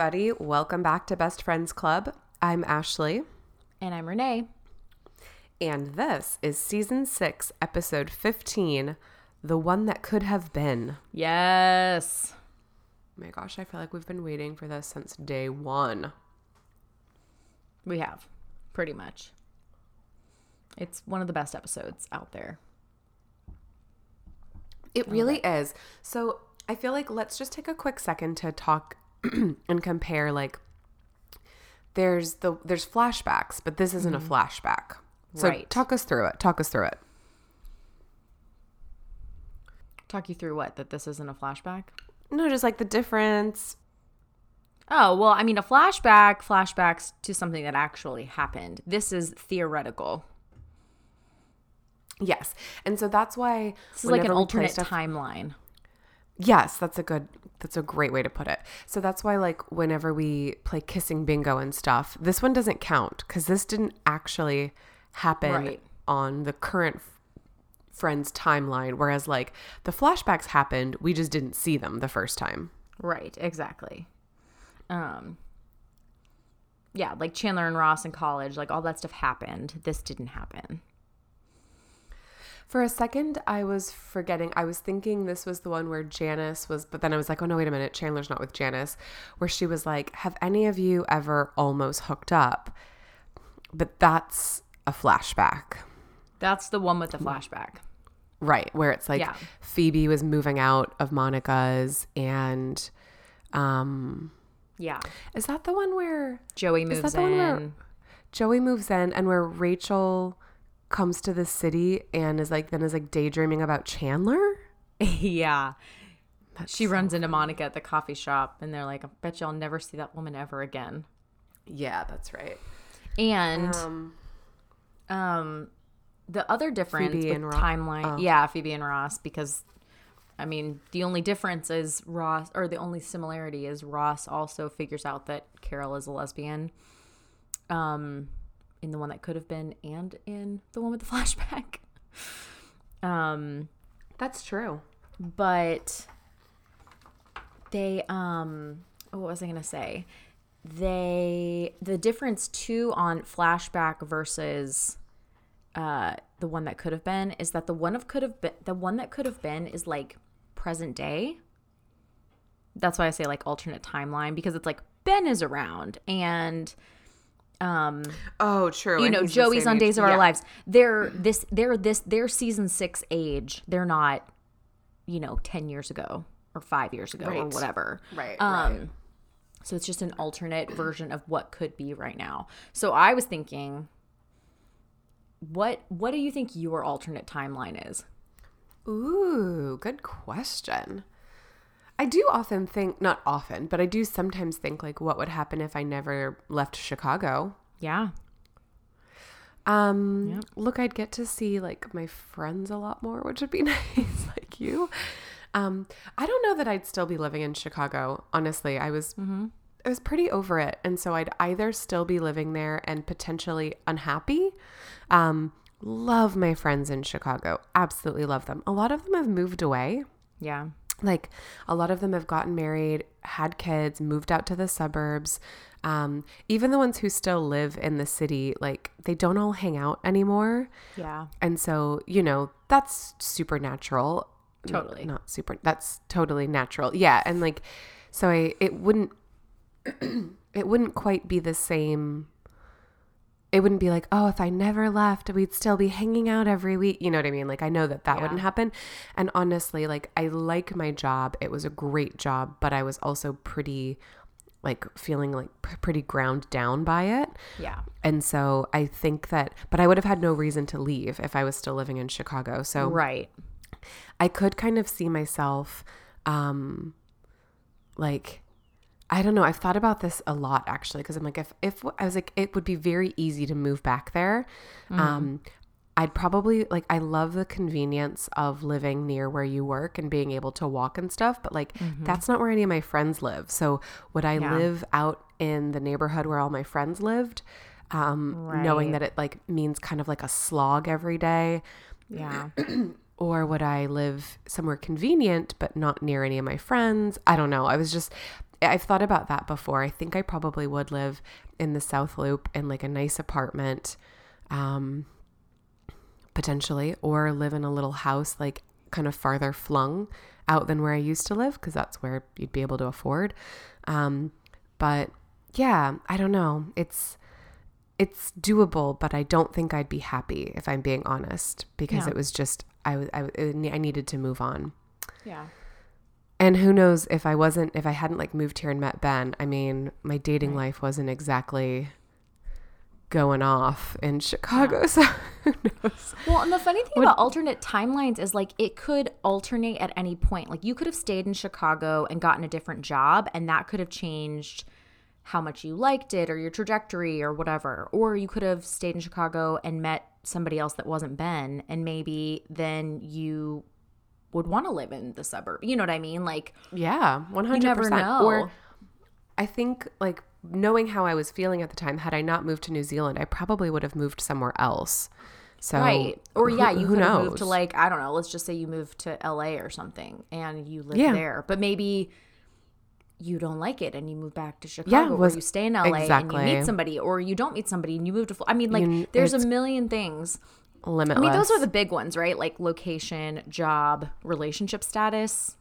everybody. Welcome back to Best Friends Club. I'm Ashley, And I'm Renee. and this is season six, episode 15 The One That Could Have Been. Yes. Oh my gosh, I feel like we've been waiting for this since day one. We have, pretty much. It's one of the best episodes out there. It really is. So I feel like let's just take a quick second to talk and compare like there's the there's flashbacks, but this isn't a mm-hmm. flashback. So Right. talk us through it. Talk us through it. Talk you through what? That this isn't a flashback? No, just like the difference. Oh, well, I mean, a flashback, flashbacks to something that actually happened. This is theoretical. Yes. And so that's why This is like an whenever we play alternate stuff- timeline. Yes, that's a good that's a great way to put it. So that's why like whenever we play kissing bingo and stuff, this one doesn't count cuz this didn't actually happen Right. on the current friend's timeline whereas like the flashbacks happened, we just didn't see them the first time. Right, exactly. Um, yeah, like Chandler and Ross in college, like all that stuff happened. This didn't happen. For a second, I was forgetting. I was thinking this was the one where Janice was, but then I was like, oh no, wait a minute. Chandler's not with Janice. Where she was like, have any of you ever almost hooked up? But that's a flashback. That's the one with the flashback. Right, where it's like Yeah. Phoebe was moving out of Monica's and um Yeah. is that the one where Joey that moves the one where- in. Joey moves in and where Rachel comes to the city and is like then is like daydreaming about Chandler? yeah. That's She runs into Monica at the coffee shop and they're like, I bet you I'll never see that woman ever again. Yeah, that's right. And Um um the other difference Phoebe with timeline oh. yeah phoebe and ross because i mean the only difference is ross or the only similarity is ross also figures out that carol is a lesbian um in the one that could have been and in the one with the flashback. Um that's true. but they um what was i gonna say? They the difference too on flashback versus uh the one that could have been is that the one of could have been the one that could have been is like present day. That's why i say like alternate timeline because it's like ben is around and um Oh, true. you know joey's on age- days of our lives. They're this they're this they're season six age. They're not you know 10 years ago or five years ago or whatever. Right, um right. so it's just an alternate version of what could be right now. So i was thinking what what do you think your alternate timeline is? Ooh, good question. I do often think, not often, but I do sometimes think like what would happen if I never left Chicago? yeah Um, look, I'd get to see like my friends a lot more, which would be nice, like you. Um, I don't know that I'd still be living in Chicago. Honestly, I was, I was pretty over it, and so I'd either still be living there and potentially unhappy. Um, love my friends in Chicago, absolutely love them. A lot of them have moved away. yeah Like a lot of them have gotten married, had kids, moved out to the suburbs. Um, even the ones who still live in the city, like they don't all hang out anymore. yeah And so, you know, that's supernatural. Totally. Not super, that's totally natural. Yeah. And like, so I, it wouldn't, it wouldn't quite be the same. It wouldn't be like, oh, if I never left, we'd still be hanging out every week. You know what I mean? Like, I know that that Yeah. wouldn't happen. And honestly, like, I like my job. It was a great job, but I was also pretty, like, feeling like p- pretty ground down by it. yeah And so I think that, but I would have had no reason to leave if I was still living in Chicago. So right I could kind of see myself, um, like, I don't know. I've thought about this a lot actually, because I'm like, if, if I was like, it would be very easy to move back there. Um, I'd probably like, I love the convenience of living near where you work and being able to walk and stuff, but like, that's not where any of my friends live. So would I Yeah. live out in the neighborhood where all my friends lived? Um, knowing that it like means kind of like a slog every day yeah or would I live somewhere convenient but not near any of my friends? I don't know. I was just I've thought about that before. I think I probably would live in the South Loop in like a nice apartment, um, potentially, or live in a little house like kind of farther flung out than where I used to live because that's where you'd be able to afford. Um, but yeah, I don't know. It's it's doable, but I don't think I'd be happy if I'm being honest because Yeah. it was just I I, I needed to move on. Yeah. And who knows if I wasn't if I hadn't like moved here and met Ben. I mean, my dating life wasn't exactly going off in Chicago, so who knows? Well, and the funny thing about alternate timelines is like it could alternate at any point. Like you could have stayed in Chicago and gotten a different job, and that could have changed how much you liked it or your trajectory or whatever. Or you could have stayed in Chicago and met somebody else that wasn't Ben, and maybe then you would want to live in the suburb. You know what I mean? Like Yeah, one hundred never percent. know. Or I think like knowing how I was feeling at the time, had I not moved to New Zealand, I probably would have moved somewhere else. So Right. Or who- yeah, you could have moved to like, I don't know, let's just say you moved to LA or something and you live Yeah. there. But maybe you don't like it and you move back to Chicago or was- you stay in LA and you meet somebody or you don't meet somebody and you move to I mean like You- there's a million things. Limitless. I mean those are the big ones, right? Like location, job, relationship status.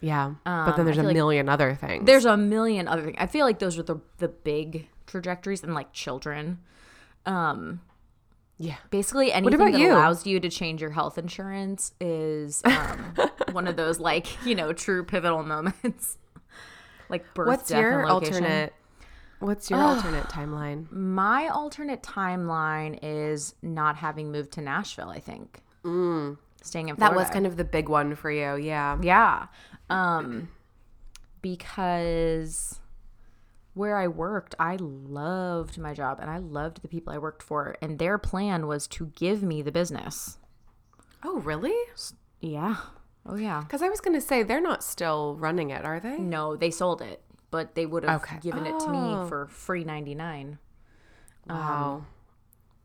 yeah, but then there's Um, feel a like million other things. There's a million other things. I feel like those are the the big trajectories and like children. Um yeah, basically anything that you? allows you to change your health insurance is um, one of those like you know true pivotal moments like birth What's death, your alternate? What's your alternate timeline? my alternate timeline is not having moved to nashville i think staying in Mm. That was kind of the big one for you. Yeah. yeah um because where i worked i loved my job and i loved the people i worked for and their plan was to give me the business Oh, really? yeah oh yeah Because I was going to say they're not still running it, are they? No, they sold it, but they would have Okay. given it to Oh. me for free 99. Wow.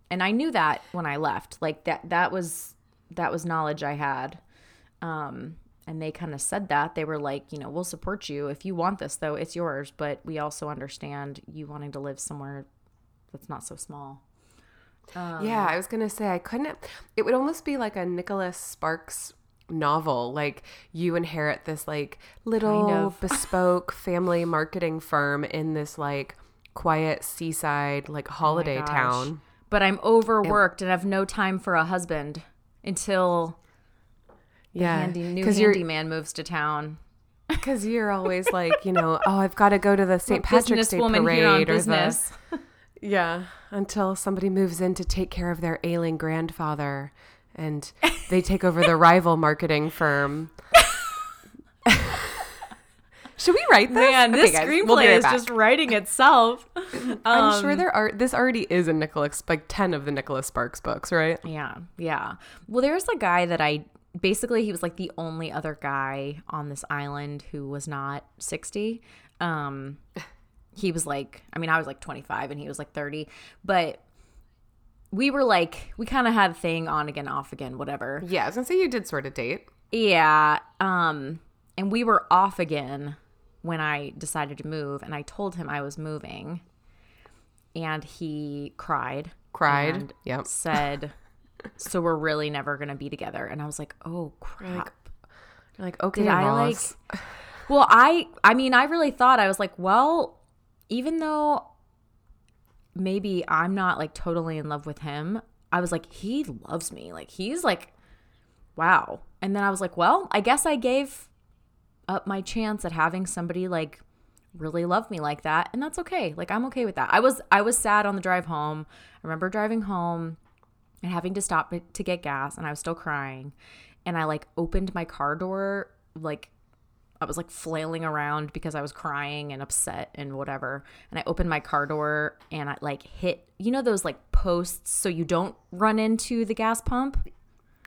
And I knew that when I left. Like that that was that was knowledge I had. Um and they kind of said that. They were like, you know, we'll support you if you want this though, it's yours, but we also understand you wanting to live somewhere that's not so small. yeah, I was gonna say I couldn't. It would almost be like a Nicholas Sparks novel. Like you inherit this like little Kind of. bespoke family marketing firm in this like quiet seaside like oh holiday gosh. town. But I'm overworked and have no time for a husband until Yeah, handy, new handyman moves to town. because you're always like you know oh I've got to go to the St. Patrick's Day parade or the. Yeah, until somebody moves in to take care of their ailing grandfather and they take over the rival marketing firm. Should we write this? Man, Okay, this guys, screenplay we'll right is back. just writing itself. I'm sure there are. This already is a Nicholas, like ten of the Nicholas Sparks books, right? Yeah, yeah. Well, there's a guy that I basically he was like the only other guy on this island who was not 60. Um he was like I mean I was like 25 and he was like 30, but we were like we kind of had a thing on again off again whatever. Yeah, I was gonna say you did sort of date. Yeah, um and we were off again when I decided to move and I told him I was moving and he cried Cried. and Yep. said, "So we're really never gonna be together." And I was like, "Oh crap!" Like, You're like okay, Did I like? Well, I I mean, I really thought I was like, well, even though maybe I'm not like totally in love with him, I was like, he loves me. Like he's like, wow. And then I was like, well, I guess I gave up my chance at having somebody like really love me like that and that's okay like i'm okay with that i was i was sad on the drive home i remember driving home and having to stop to get gas and i was still crying and i like opened my car door like i was like flailing around because i was crying and upset and whatever and i opened my car door and i like hit you know those like posts so you don't run into the gas pump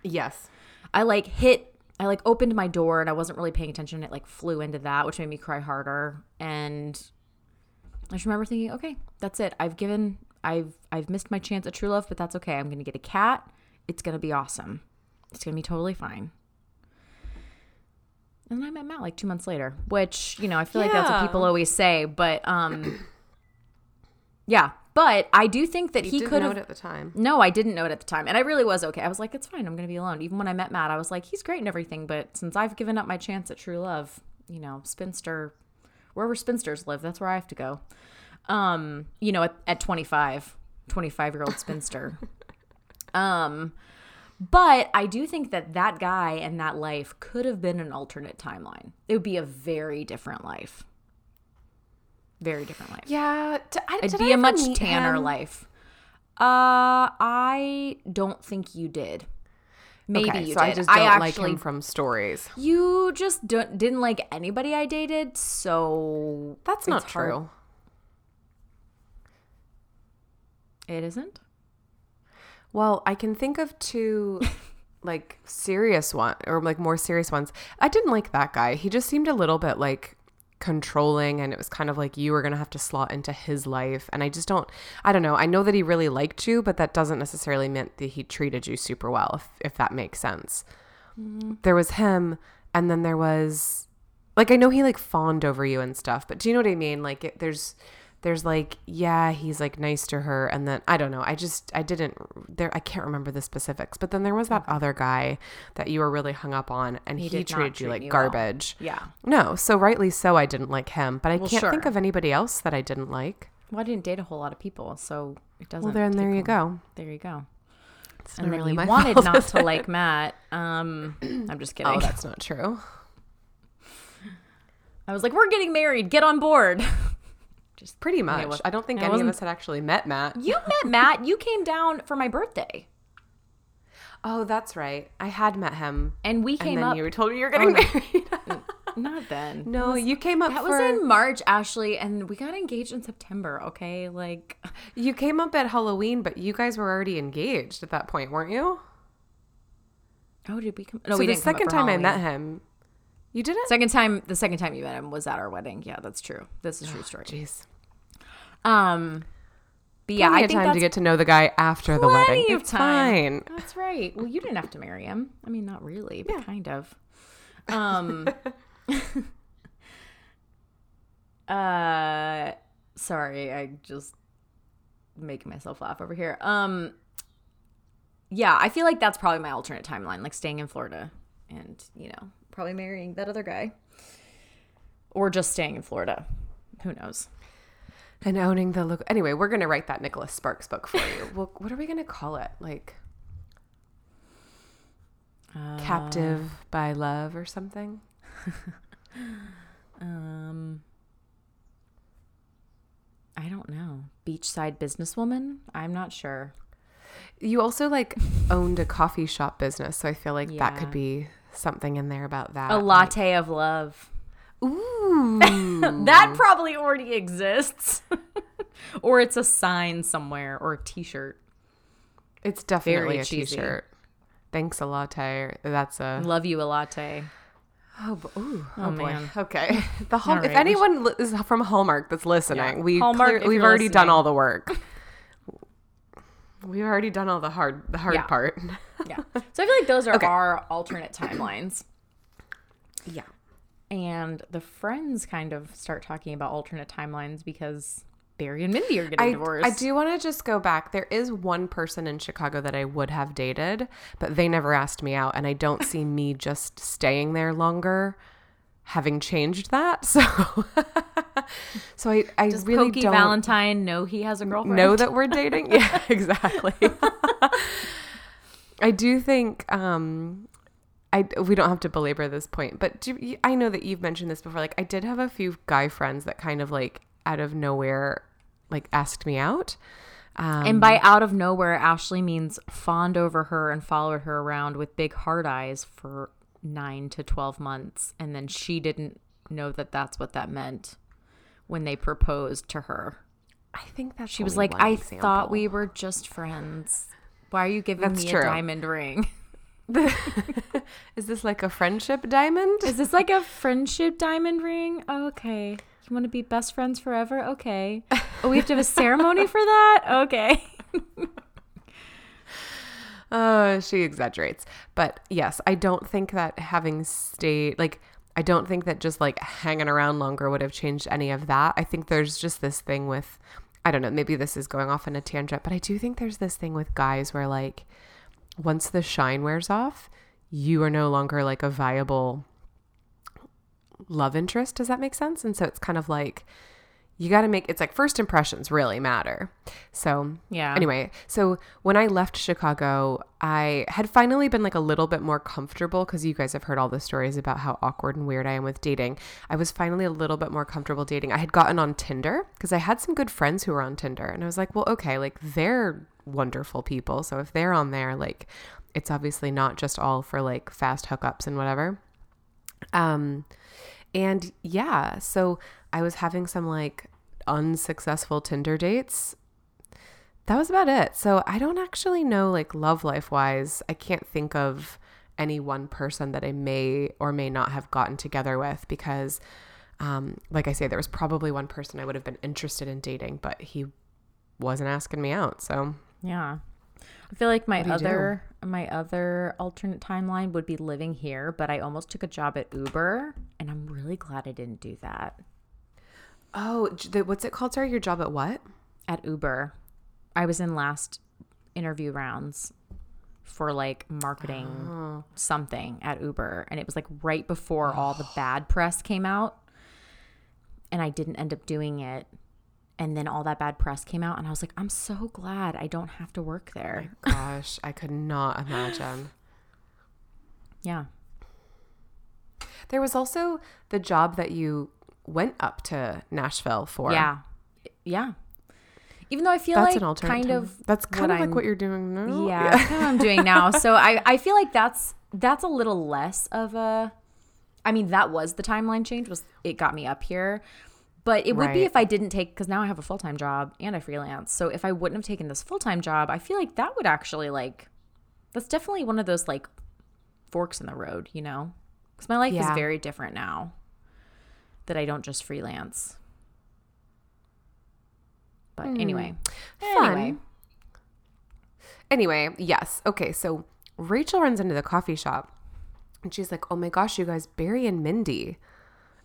yes. I like hit I like opened my door and I wasn't really paying attention. It like flew into that, which made me cry harder. And I just remember thinking, okay, that's it. I've given I've I've missed my chance at true love, but that's okay. I'm gonna get a cat. It's gonna be awesome. It's gonna be totally fine. And then I met Matt like two months later, which, you know, I feel like that's what people always say. But um yeah. But I do think that he could have at the time. No, I didn't know it at the time. And I really was okay. I was like, it's fine. I'm going to be alone. Even when I met Matt, I was like, he's great and everything. But since I've given up my chance at true love, you know, spinster, wherever spinsters live, that's where I have to go. Um, you know, at, at 25, 25 year old spinster. um, but I do think that that guy and that life could have been an alternate timeline. It would be a very different life. Very different life. Yeah, d- I, It'd be I a much tanner him? life. Uh, I don't think you did. Maybe okay, you so did. I just don't like actually, him from stories. you just don't, didn't like anybody I dated, so That's not hard- true. It isn't. Well, I can think of two like serious one or like more serious ones. I didn't like that guy. He just seemed a little bit like controlling and it was kind of like you were going to have to slot into his life and I just don't I don't know. I know that he really liked you, but that doesn't necessarily mean that he treated you super well if if that makes sense. Mm-hmm. There was him and then there was like I know he like fawned over you and stuff, but do you know what I mean? Like it, there's there's like yeah, he's like nice to her and then I don't know. I just I didn't there I can't remember the specifics, but then there was that other guy that you were really hung up on and he, not treated you treat like me well. garbage. Yeah. No, so rightly so I didn't like him, but I Well, can't think of anybody else that I didn't like. Well, I didn't date a whole lot of people, so it doesn't. Well, then there you go. There you go. It's And then really you wanted fault, not to like Matt. Um, I'm just kidding. Oh, that's not true. I was like, we're getting married. Get on board. Pretty much. was- I don't think any of us had actually met Matt. You met Matt. You came down for my birthday, Oh, that's right. I had met him. and we And came then up. you told me you were oh, getting no. married. Not then. no, you came up That for was in March, Ashley, and we got engaged in September. Okay, like you came up at Halloween, but you guys were already engaged at that point, weren't you? oh, did we come? No, so we the didn't. come up second time I met him, you didn't. Second time, the second time you met him was at our wedding. Yeah, that's true. This is a true story. Jeez. Um, but yeah, I think time to get to know the guy after the wedding. of It's time. fine. That's right. Well, you didn't have to marry him. I mean, not really, but kind of. Um. uh, sorry, I just making myself laugh over here. Um. Yeah, I feel like that's probably my alternate timeline, like staying in Florida, and you know, probably marrying that other guy, or just staying in Florida. Who knows? And owning the look. Anyway, we're gonna write that Nicholas Sparks book for you. well, what are we gonna call it? Like Uh, captive by love or something? Um, I don't know. Beachside businesswoman? I'm not sure. You also like owned a coffee shop business, so I feel like that could be something in there about that. A latte of love. Ooh. That probably already exists. or it's a sign somewhere or a t-shirt. It's definitely a t-shirt. Thanks a latte. That's a Love you a latte. oh, ooh, oh, Oh, boy. man. Okay. The Hall- All if right, we anyone is from Hallmark that's listening, Yeah. we Hallmark, clear- we've already done all the work. We've already done all the hard the hard Yeah. part. Yeah. So I feel like those are Okay. our alternate timelines. yeah. And the friends kind of start talking about alternate timelines because Barry and Mindy are getting I, divorced. I do want to just go back. There is one person in Chicago that I would have dated, but they never asked me out, and I don't see me just staying there longer, having changed that. So, so I, I Does really Pokey don't Valentine know he has a girlfriend? know that we're dating. yeah, exactly. I do think um, I we don't have to belabor this point, but do, I know that you've mentioned this before. Like, I did have a few guy friends that kind of like out of nowhere, like asked me out. Um, And by out of nowhere, Ashley means fawned over her and followed her around with big hard eyes for nine to 12 months. And then she didn't know that that's what that meant when they proposed to her. I think that She was like, I thought we were just friends. Why are you giving That's me true. a diamond ring? Is this like a friendship diamond? Is this like a friendship diamond ring? okay. You want to be best friends forever? Okay. Oh, we have to have a ceremony for that? Okay. Uh, she exaggerates. But yes, I don't think that having stayed, like, I don't think that just like hanging around longer would have changed any of that. I think there's just this thing with, I don't know, maybe this is going off in a tangent, but I do think there's this thing with guys where like once the shine wears off, you are no longer like a viable love interest. Does that make sense? And so it's kind of like, you got to make it's like first impressions really matter. So, Yeah. Anyway, so when I left Chicago, I had finally been like a little bit more comfortable because you guys have heard all the stories about how awkward and weird I am with dating. I was finally a little bit more comfortable dating. I had gotten on Tinder because I had some good friends who were on Tinder, and I was like, well, okay, like they're wonderful people. So if they're on there, like it's obviously not just all for like fast hookups and whatever. Um, and yeah, so I was having some like unsuccessful Tinder dates. That was about it. So I don't actually know, like, love life wise, I can't think of any one person that I may or may not have gotten together with because, um, like I say, there was probably one person I would have been interested in dating, but he wasn't asking me out. So Yeah. I feel like my other my other alternate timeline would be living here, but I almost took a job at Uber and I'm really glad I didn't do that. Oh, the, what's it called? Sorry, your job at what? At Uber. I was in last interview rounds for like marketing Oh. something at Uber and it was like right before all the bad press came out and I didn't end up doing it. And then all that bad press came out and I was like, I'm so glad I don't have to work there. Gosh, I could not imagine. Yeah. There was also the job that you went up to Nashville for. Yeah. Yeah. Even though I feel That's like an alternate. kind of That's kind of like I'm- what you're doing now. yeah, that's kind of what I'm doing now. So I, I feel like that's that's a little less of a I mean, that was the timeline change was it got me up here. But it would be if I didn't take because now I have a full time job and I freelance. So if I wouldn't have taken this full time job, I feel like that would actually like that's definitely one of those like forks in the road, you know? Because my life Yeah. is very different now that I don't just freelance. But hmm. anyway, Fun. anyway, Anyway, yes. Okay, so Rachel runs into the coffee shop and she's like, "Oh my gosh, you guys, Barry and Mindy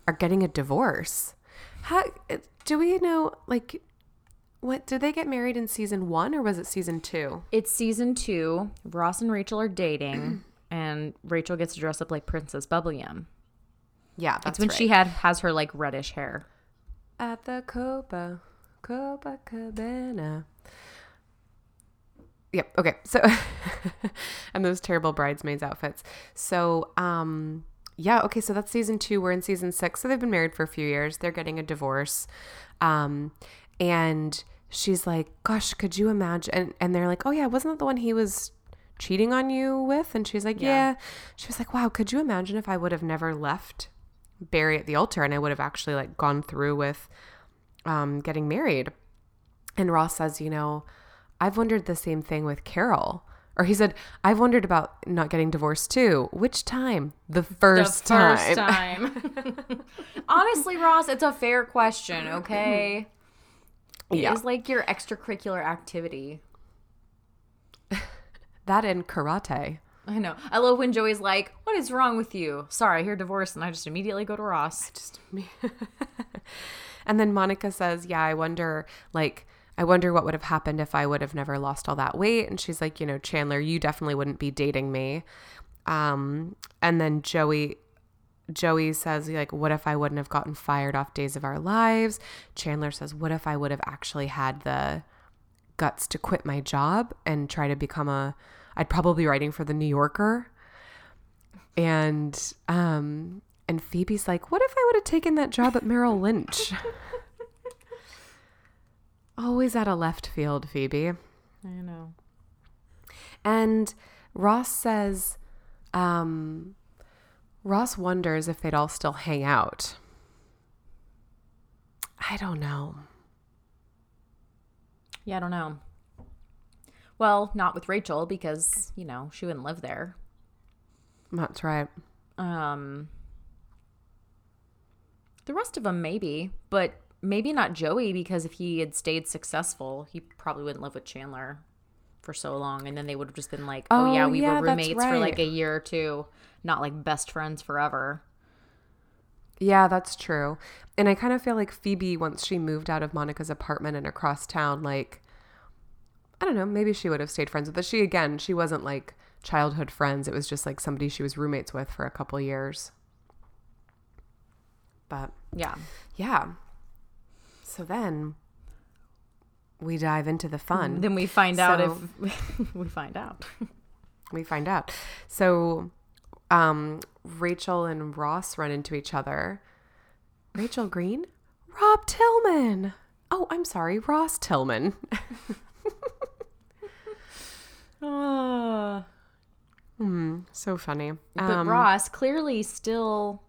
are getting a divorce. How do we know like what did they get married in season 1 or was it season 2?" It's season two. Ross and Rachel are dating, and Rachel gets to dress up like Princess Bubblegum. Yeah, that's It's when right. she had has her like reddish hair. at the Copa Copacabana. Yep. Okay. So, and those terrible bridesmaids outfits. So, um, yeah. Okay. So that's season two. We're in season six. So they've been married for a few years. They're getting a divorce, um, and she's like, "Gosh, could you imagine?" And and they're like, "Oh yeah, wasn't that the one he was?" cheating on you with and she's like yeah. Yeah. she was like wow could you imagine if i would have never left barry at the altar and i would have actually like gone through with um, getting married. And Ross says, you know, I've wondered the same thing with Carol. Or he said, I've wondered about not getting divorced too. Which time? The first, time. time. Honestly, Ross, it's a fair question. Okay, Yeah. it's like your extracurricular activity. That and karate. I know. I love when Joey's like, "What is wrong with you?" Sorry, I hear divorce, and I just immediately go to Ross. Just me. and then Monica says, yeah, I wonder, like, I wonder what would have happened if I would have never lost all that weight. And she's like, you know, Chandler, you definitely wouldn't be dating me. Um, and then Joey Joey says, like, what if I wouldn't have gotten fired off Days of Our Lives? Chandler says, what if I would have actually had the guts to quit my job and try to become a, I'd probably be writing for the New Yorker. And, um, and Phoebe's like, what if I would have taken that job at Merrill Lynch? Always out of left field, Phoebe. I know. And Ross says, um, Ross wonders if they'd all still hang out. I don't know. Yeah, I don't know. Well, not with Rachel because you know she wouldn't live there. That's right. Um, the rest of them maybe, but maybe not Joey because if he had stayed successful, he probably wouldn't live with Chandler for so long, and then they would have just been like, "Oh, Oh, yeah, we yeah, were roommates for like a year or two, not like best friends forever." Yeah, that's true. And I kind of feel like Phoebe, once she moved out of Monica's apartment and across town, like, I don't know, maybe she would have stayed friends with. But she, again, she wasn't like childhood friends. It was just like somebody she was roommates with for a couple years. But Yeah. yeah. So then we dive into the fun. Then we find out if we find out. we find out. So um Rachel and Ross run into each other. Rachel Green? Rob Tillman. Oh, I'm sorry, Ross Tillman. Uh, Hmm, so funny. but Um, Ross clearly still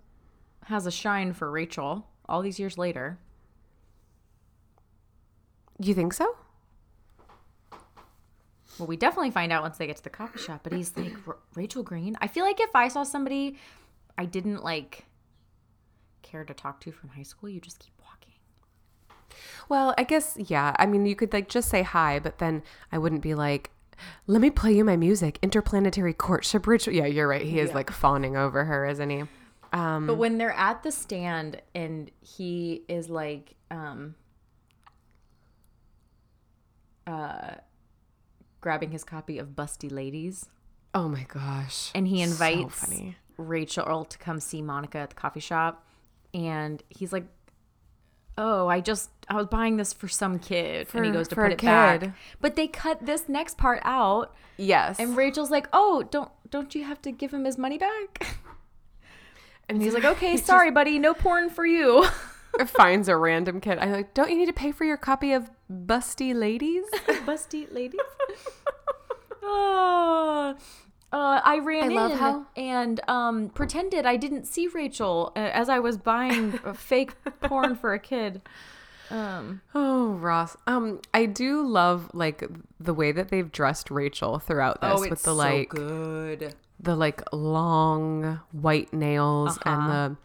has a shine for Rachel all these years later. you think so? Well, we definitely find out once they get to the coffee shop. But he's like Rachel Green. I feel like if I saw somebody I didn't like care to talk to from high school, you just keep walking. Well, I guess yeah. I mean, you could like just say hi, but then I wouldn't be like, "Let me play you my music." Interplanetary courtship ritual. Yeah, you're right. He is like fawning over her, isn't he? Um, But when they're at the stand and he is like, um, uh, grabbing his copy of Busty Ladies, oh my gosh. and he So invites funny. Rachel to come see Monica at the coffee shop, and he's like, "Oh, I just I was buying this for some kid," and he goes to put it back. But they cut this next part out, Yes. and Rachel's like, "Oh, don't don't you have to give him his money back?" And He's like, "Okay, sorry, buddy, no porn for you." finds a random kid. I'm like, don't you need to pay for your copy of Busty Ladies? busty ladies. oh, uh, I ran I love in how- and um, pretended I didn't see Rachel uh, as I was buying a fake porn for a kid. Um, oh, Ross. Um, I do love like the way that they've dressed Rachel throughout Oh, this with the like good. the like long white nails Uh-huh. and the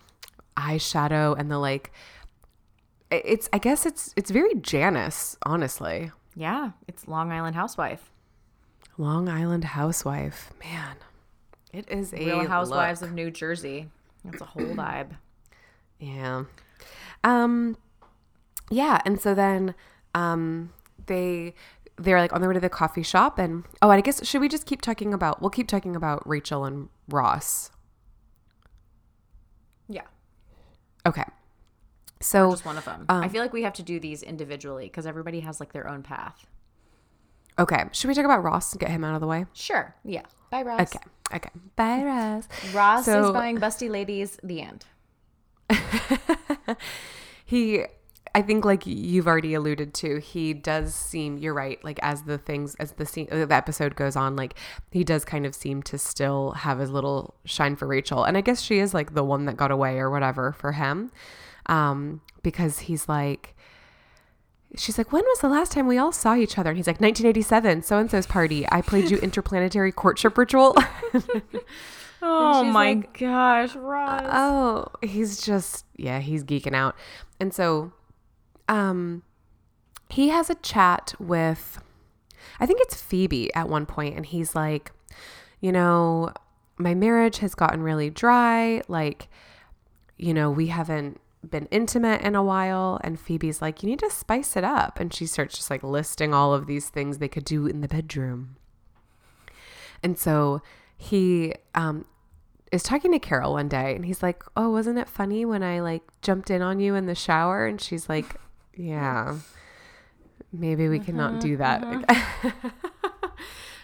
eyeshadow and the like. It's I guess it's it's very Janice, honestly. Yeah, it's Long Island Housewife. Long Island housewife, man. It is a Real Housewives look. of New Jersey. That's a whole vibe. Yeah. Um yeah, and so then um they they're like on their way to the coffee shop and oh, I guess should we just keep talking about we'll keep talking about Rachel and Ross. Yeah, Okay. So just one of them. Um, I feel like we have to do these individually because everybody has like their own path. okay, should we talk about Ross and get him out of the way? Sure. Yeah. Bye, Ross. Okay. Okay. Bye, Ross. Ross is buying Busty Ladies. The end. he i think like you've already alluded to he does seem you're right like as the things as the scene the episode goes on like he does kind of seem to still have his little shine for rachel and i guess she is like the one that got away or whatever for him um because he's like She's like, when was the last time we all saw each other? And he's like, 1987, so and so's party. I played you interplanetary courtship ritual. Oh my like, gosh, Ross. oh he's just yeah he's geeking out and so um he has a chat with i think it's phoebe at one point and he's like you know my marriage has gotten really dry. Like you know we haven't been intimate in a while. And phoebe's like you need to spice it up. And she starts just like listing all of these things they could do in the bedroom. And so he um, is talking to Carol one day and he's like, Oh, wasn't it funny when I like jumped in on you in the shower? And she's like, Yeah, maybe we cannot do that.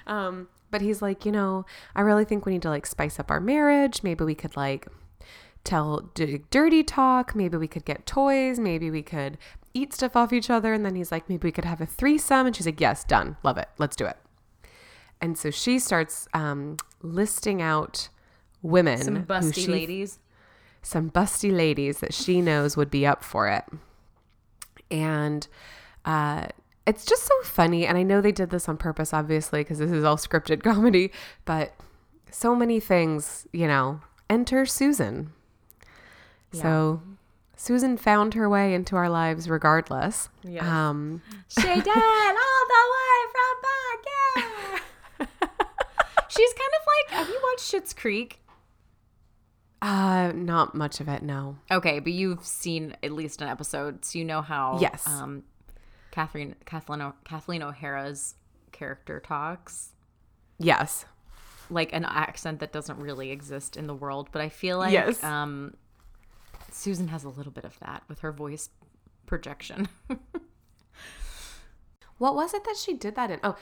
um, but he's like, You know, I really think we need to like spice up our marriage. Maybe we could like tell d- dirty talk. Maybe we could get toys. Maybe we could eat stuff off each other. And then he's like, Maybe we could have a threesome. And she's like, Yes, done. Love it. Let's do it. And so she starts um, listing out women, Some busty she- ladies. some busty ladies that she knows would be up for it. And uh, it's just so funny. And I know they did this on purpose, obviously, because this is all scripted comedy, but so many things, you know. Enter Susan. So Susan found her way into our lives regardless. Yes. Um, She did all the way from back. Yeah. She's kind of like. Have you watched Schitt's Creek? Uh, not much of it. No. Okay, but you've seen at least an episode, so you know how Yes. um, Catherine Kathleen O- Kathleen O'Hara's character talks. Yes. like an accent that doesn't really exist in the world but i feel like Yes. um susan has a little bit of that with her voice projection What was it that she did that in? Oh,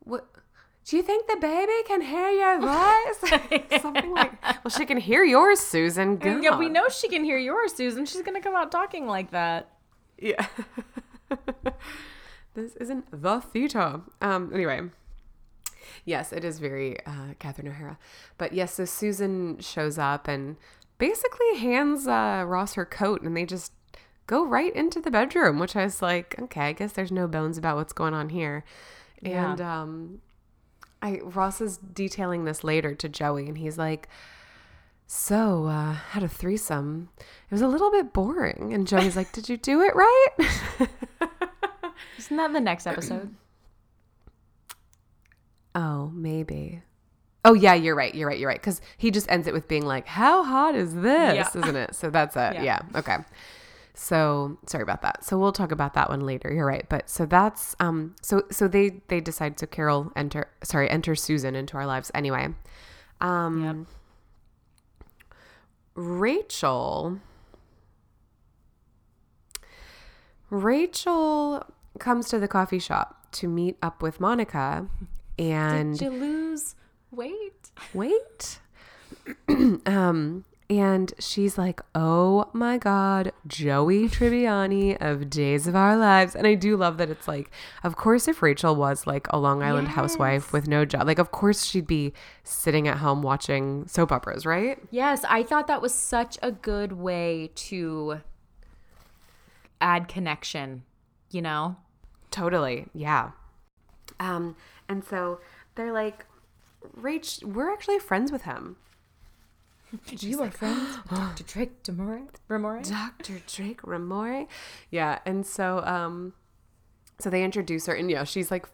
what? Do you think the baby can hear your voice? Something like. Well, she can hear yours, Susan. God. yeah we know she can hear yours susan she's gonna come out talking like that Yeah. this isn't the theater. Um. Anyway. Yes, it is very uh, Catherine O'Hara. But yes, so Susan shows up and basically hands uh, Ross her coat, and they just go right into the bedroom, which I was like, okay, I guess there's no bones about what's going on here. Yeah. And um, I Ross is detailing this later to Joey, and he's like, "So, uh, had a threesome. It was a little bit boring." And Joey's like, "Did you do it right?" isn't that the next episode oh, maybe. Oh yeah, you're right. You're right. You're right. Because he just ends it with being like, "How hot is this?" Yeah. Isn't it? So that's it. Yeah. Yeah. Okay. So sorry about that. So we'll talk about that one later. You're right. But so that's um. So so they they decide. So Carol enter. Sorry, enter Susan into our lives anyway. Um. Yep. Rachel. Rachel comes to the coffee shop to meet up with Monica and did you lose weight wait. um and she's like, "Oh my god, Joey Tribbiani of Days of Our Lives." And I do love that it's like, of course if Rachel was like a Long Island housewife with no job, like of course she'd be sitting at home watching soap operas, right? yes i thought that was such a good way to add connection you know Totally. Yeah. Um, and so they're like, Rach, we're actually friends with him. you are friends dr drake Demore- Ramoray? Dr. Drake Ramoray. Yeah. And so, um, so they introduce her, and yeah, she's like,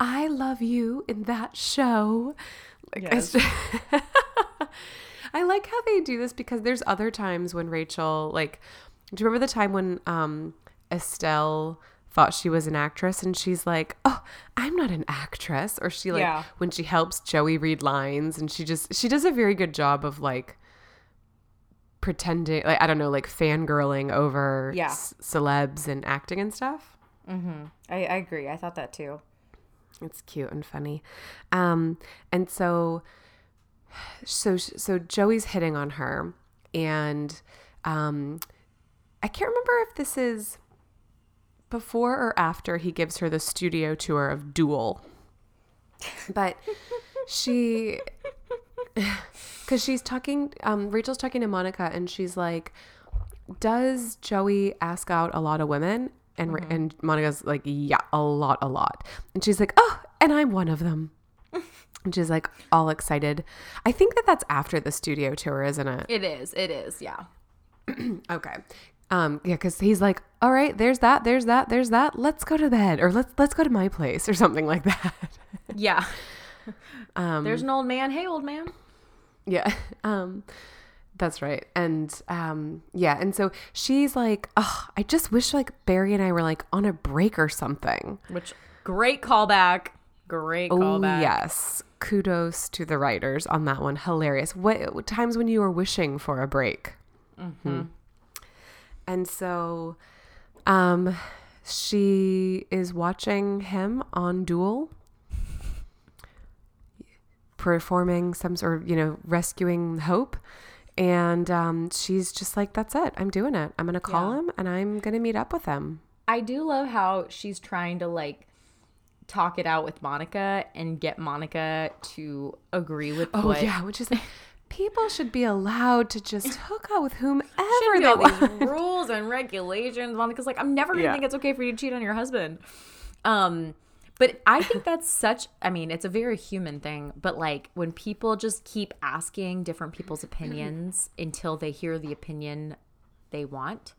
I love you in that show. Like, Yes. just- I like how they do this because there's other times when Rachel, like, do you remember the time when um, Estelle thought she was an actress and she's like, oh, I'm not an actress? Or she, like, Yeah. when she helps Joey read lines and she just, she does a very good job of, like, pretending, like, I don't know, like fangirling over Yeah. c- celebs and acting and stuff. I, I agree i thought that too It's cute and funny. Um, and so, so, so Joey's hitting on her, and um, I can't remember if this is before or after he gives her the studio tour of Duel, but she, because she's talking, um, Rachel's talking to Monica, and she's like, "Does Joey ask out a lot of women?" And and Monica's like, "Yeah, a lot, a lot." And she's like, "Oh, and I'm one of them." and she's like all excited. I think that that's after the studio tour, isn't it? it is it is yeah Okay. Um, yeah, because he's like, "All right, there's that, there's that, there's that. Let's go to bed, or let's let's go to my place, or something like that." yeah um, there's an old man hey old man Yeah. Um that's right. And um yeah, and so she's like, "Oh, I just wish like Barry and I were like on a break or something." which great callback great Oh, yes. Kudos to the writers on that one. Hilarious. What, times when you were wishing for a break? Mm-hmm. And so um she is watching him on Duel performing some sort of, you know, rescuing Hope. And um, she's just like, that's it. I'm doing it. I'm going to call Yeah. him and I'm going to meet up with him. I do love how she's trying to like talk it out with Monica and get Monica to agree with Oh, what yeah. Which is people should be allowed to just hook up with whomever Shouldn't be they all want. these rules and regulations. Monica's like, I'm never gonna Yeah. think it's okay for you to cheat on your husband. Um, but I think that's such. I mean, it's a very human thing. But like when people just keep asking different people's opinions until they hear the opinion they want,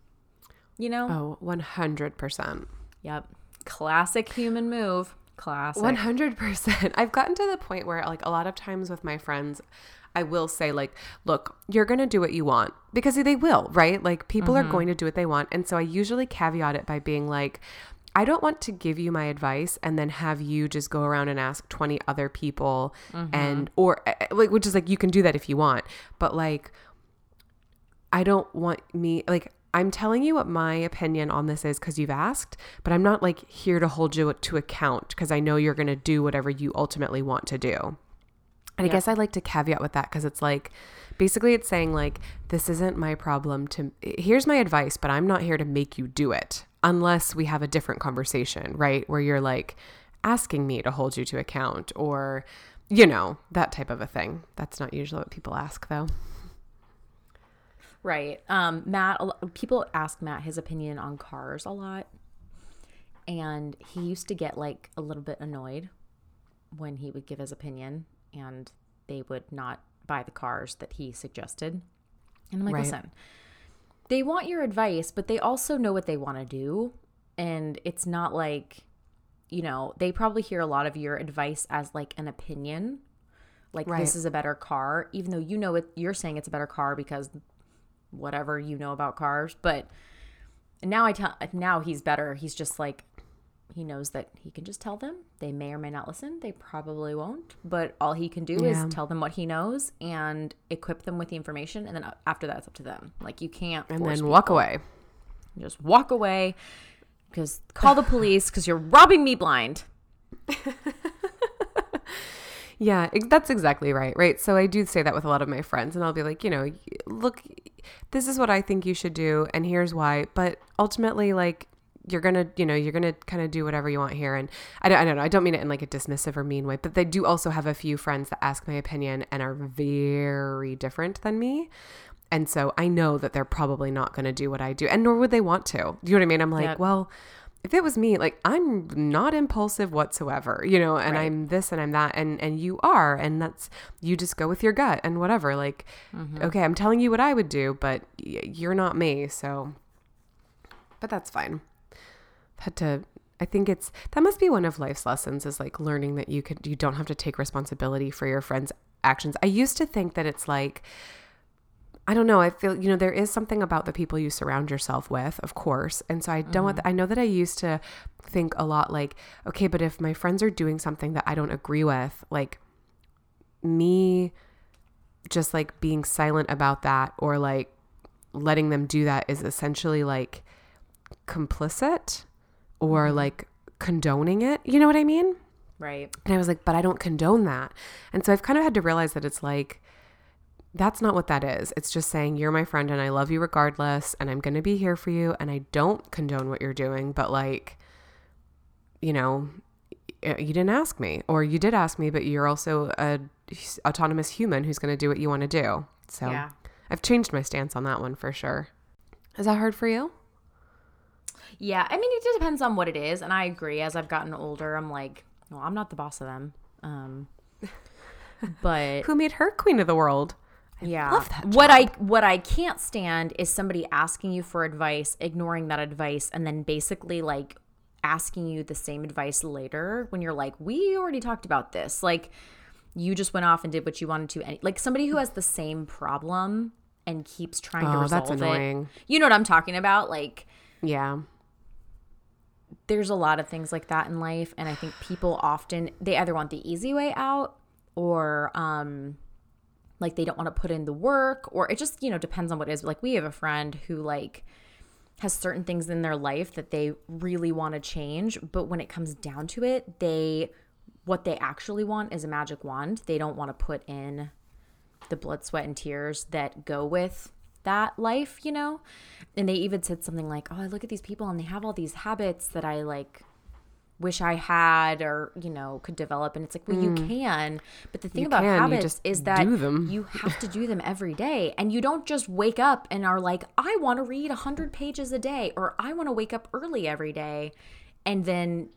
you know. Oh, 100%. Yep. Classic human move. Classic. 100%. I've gotten to the point where, like, a lot of times with my friends, I will say, like, look, you're going to do what you want because they will, right? Like, people are mm-hmm. going to do what they want. And so I usually caveat it by being like, I don't want to give you my advice and then have you just go around and ask 20 other people mm-hmm. and, or eh, eh, like, which is like, you can do that if you want, but like, I don't want me like I'm telling you what my opinion on this is because you've asked, but I'm not like here to hold you to account because I know you're going to do whatever you ultimately want to do. And I guess I like to caveat with that because it's like basically it's saying like this isn't my problem to here's my advice, but I'm not here to make you do it unless we have a different conversation, right? Where you're like asking me to hold you to account or you know, that type of a thing. That's not usually what people ask though. Right. Um, Matt, people ask Matt his opinion on cars a lot. And he used to get like a little bit annoyed when he would give his opinion and they would not buy the cars that he suggested. And I'm like, Right. listen, they want your advice, but they also know what they want to do. And it's not like, you know, they probably hear a lot of your advice as like an opinion. Like Right. this is a better car, even though you know it you're saying it's a better car because whatever you know about cars. But now I tell now he's better. He's just like he knows that he can just tell them. They may or may not listen. They probably won't. But all he can do Yeah. is tell them what he knows and equip them with the information. And then after that, it's up to them. Like you can't And then walk people. away. Just walk away. Because call the police because you're robbing me blind. Yeah, that's exactly right. Right. So I do say that with a lot of my friends, and I'll be like, you know, look, this is what I think you should do, and here's why. But ultimately, like, you're gonna, you know, you're gonna kind of do whatever you want here. And I don't, I don't know. I don't mean it in like a dismissive or mean way, but they do also have a few friends that ask my opinion and are very different than me. And so I know that they're probably not going to do what I do, and nor would they want to. You know what I mean? I'm like, Yep. well, if it was me, like I'm not impulsive whatsoever, you know, and Right. I'm this and I'm that, and and you are, and that's you just go with your gut and whatever. Like, mm-hmm. okay, I'm telling you what I would do, but y- you're not me, so. But that's fine. Had to. I think it's that must be one of life's lessons is like learning that you could you don't have to take responsibility for your friends' actions. I used to think that it's like I don't know. I feel, you know, there is something about the people you surround yourself with, of course. And so I don't, want I know that I used to think a lot like, okay, but if my friends are doing something that I don't agree with, like me just like being silent about that or like letting them do that is essentially like complicit or like condoning it. You know what I mean? Right. And I was like, but I don't condone that. And so I've kind of had to realize that it's like, that's not what that is. It's just saying, you're my friend and I love you regardless. And I'm going to be here for you. And I don't condone what you're doing. But like, you know, you didn't ask me, or you did ask me, but you're also a autonomous human who's going to do what you want to do. So Yeah. I've changed my stance on that one for sure. Is that hard for you? Yeah, I mean, it just depends on what it is, and I agree. As I've gotten older, I'm like, well, I'm not the boss of them. Um, but Who made her queen of the world? yeah, love that what I what I can't stand is somebody asking you for advice, ignoring that advice, and then basically like asking you the same advice later when you're like, we already talked about this. Like, you just went off and did what you wanted to. And like somebody who has the same problem and keeps trying to Oh, resolve that's it. You know what I'm talking about? Like Yeah. There's a lot of things like that in life and i think people often they either want the easy way out or um like they don't want to put in the work or it just you know depends on what it is. Like we have a friend who like has certain things in their life that they really want to change but when it comes down to it they what they actually want is a magic wand. They don't want to put in the blood sweat and tears that go with that life you know? And they even said something like oh i look at these people and they have all these habits that i like wish i had or you know could develop. And it's like well you mm. can but the thing You about can, habits is that you have to do them every day. And you don't just wake up and are like i want to read 100 pages a day or i want to wake up early every day and then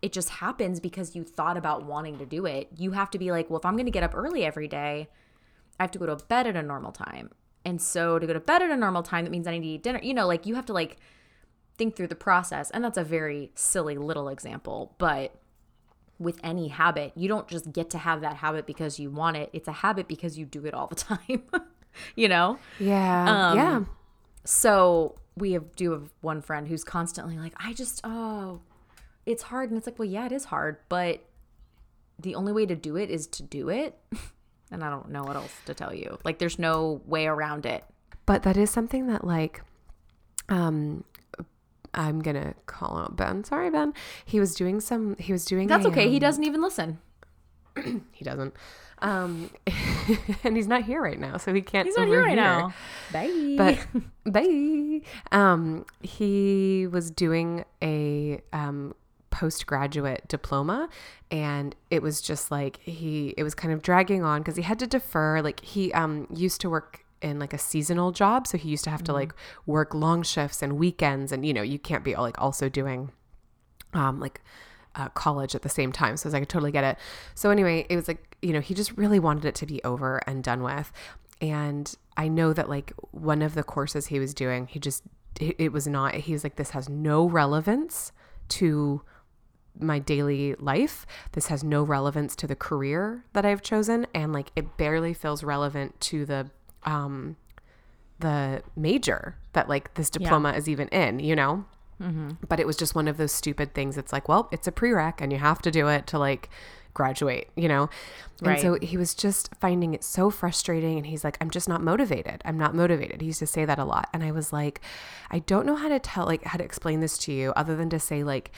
it just happens because you thought about wanting to do it. You have to be like well if i'm going to get up early every day I have to go to bed at a normal time. And so to go to bed at a normal time, that means I need to eat dinner. You know, like you have to like think through the process. And that's a very silly little example, but with any habit. You don't just get to have that habit because you want it. It's a habit because you do it all the time. you know? Yeah. Um, yeah. So we have do have one friend who's constantly like, I just oh, it's hard, and it's like, well, yeah, it is hard, but the only way to do it is to do it, and I don't know what else to tell you. Like, there's no way around it. But that is something that like um I'm gonna call out Ben. Sorry, Ben. He was doing some he was doing That's a, okay. He um, doesn't even listen. he doesn't. Um and he's not here right now, so he can't He's not here right now. Bye. But bye. Um, he was doing a um, postgraduate diploma, and it was just like he. It was kind of dragging on because he had to defer. Like he um used to work in like a seasonal job, so he used to have to like work long shifts and weekends, and you know you can't be like also doing um like uh, college at the same time. So I like, I totally get it. So anyway, it was like, you know, he just really wanted it to be over and done with. And I know that like one of the courses he was doing, he just, it was not, he was like, this has no relevance to my daily life. This has no relevance to the career that I've chosen. And like, it barely feels relevant to the, um, the major that like this diploma is even in, you know? but it was just one of those stupid things it's like well it's a prereq and you have to do it to like graduate you know Right. and so he was just finding it so frustrating and he's like i'm just not motivated i'm not motivated he used to say that a lot and i was like i don't know how to tell like how to explain this to you other than to say like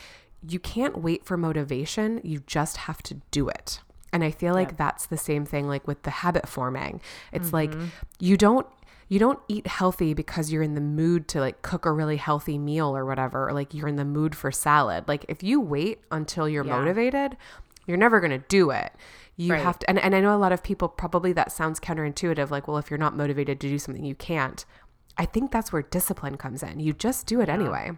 you can't wait for motivation. You just have to do it. And i feel like that's the same thing like with the habit forming. It's like mm-hmm. you don't you don't eat healthy because you're in the mood to like cook a really healthy meal or whatever or like you're in the mood for salad. Like if you wait until you're Yeah. motivated you're never going to do it. You Right. have to and, and i know a lot of people probably that sounds counterintuitive like well if you're not motivated to do something you can't. I think that's where discipline comes in. You just do it anyway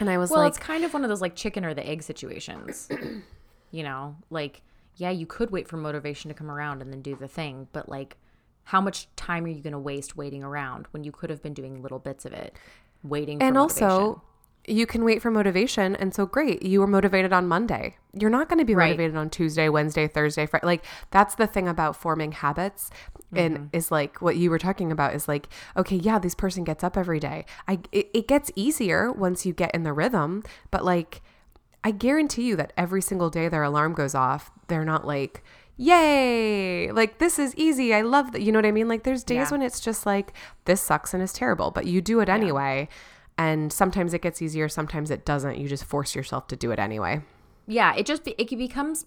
and i was like Well, like it's kind of one of those like chicken or the egg situations. you know, like, yeah, you could wait for motivation to come around and then do the thing, but like, how much time are you going to waste waiting around when you could have been doing little bits of it, waiting for and motivation? also you can wait for motivation and so great you were motivated on monday you're not going to be Right. motivated on tuesday wednesday thursday friday like that's the thing about forming habits Mm-hmm. and is like what you were talking about is like okay yeah this person gets up every day i it, it gets easier once you get in the rhythm but like i guarantee you that every single day their alarm goes off they're not like yay like this is easy i love that you know what i mean like there's days Yeah. when it's just like this sucks and is terrible but you do it anyway and sometimes it gets easier sometimes it doesn't you just force yourself to do it anyway Yeah, it just it becomes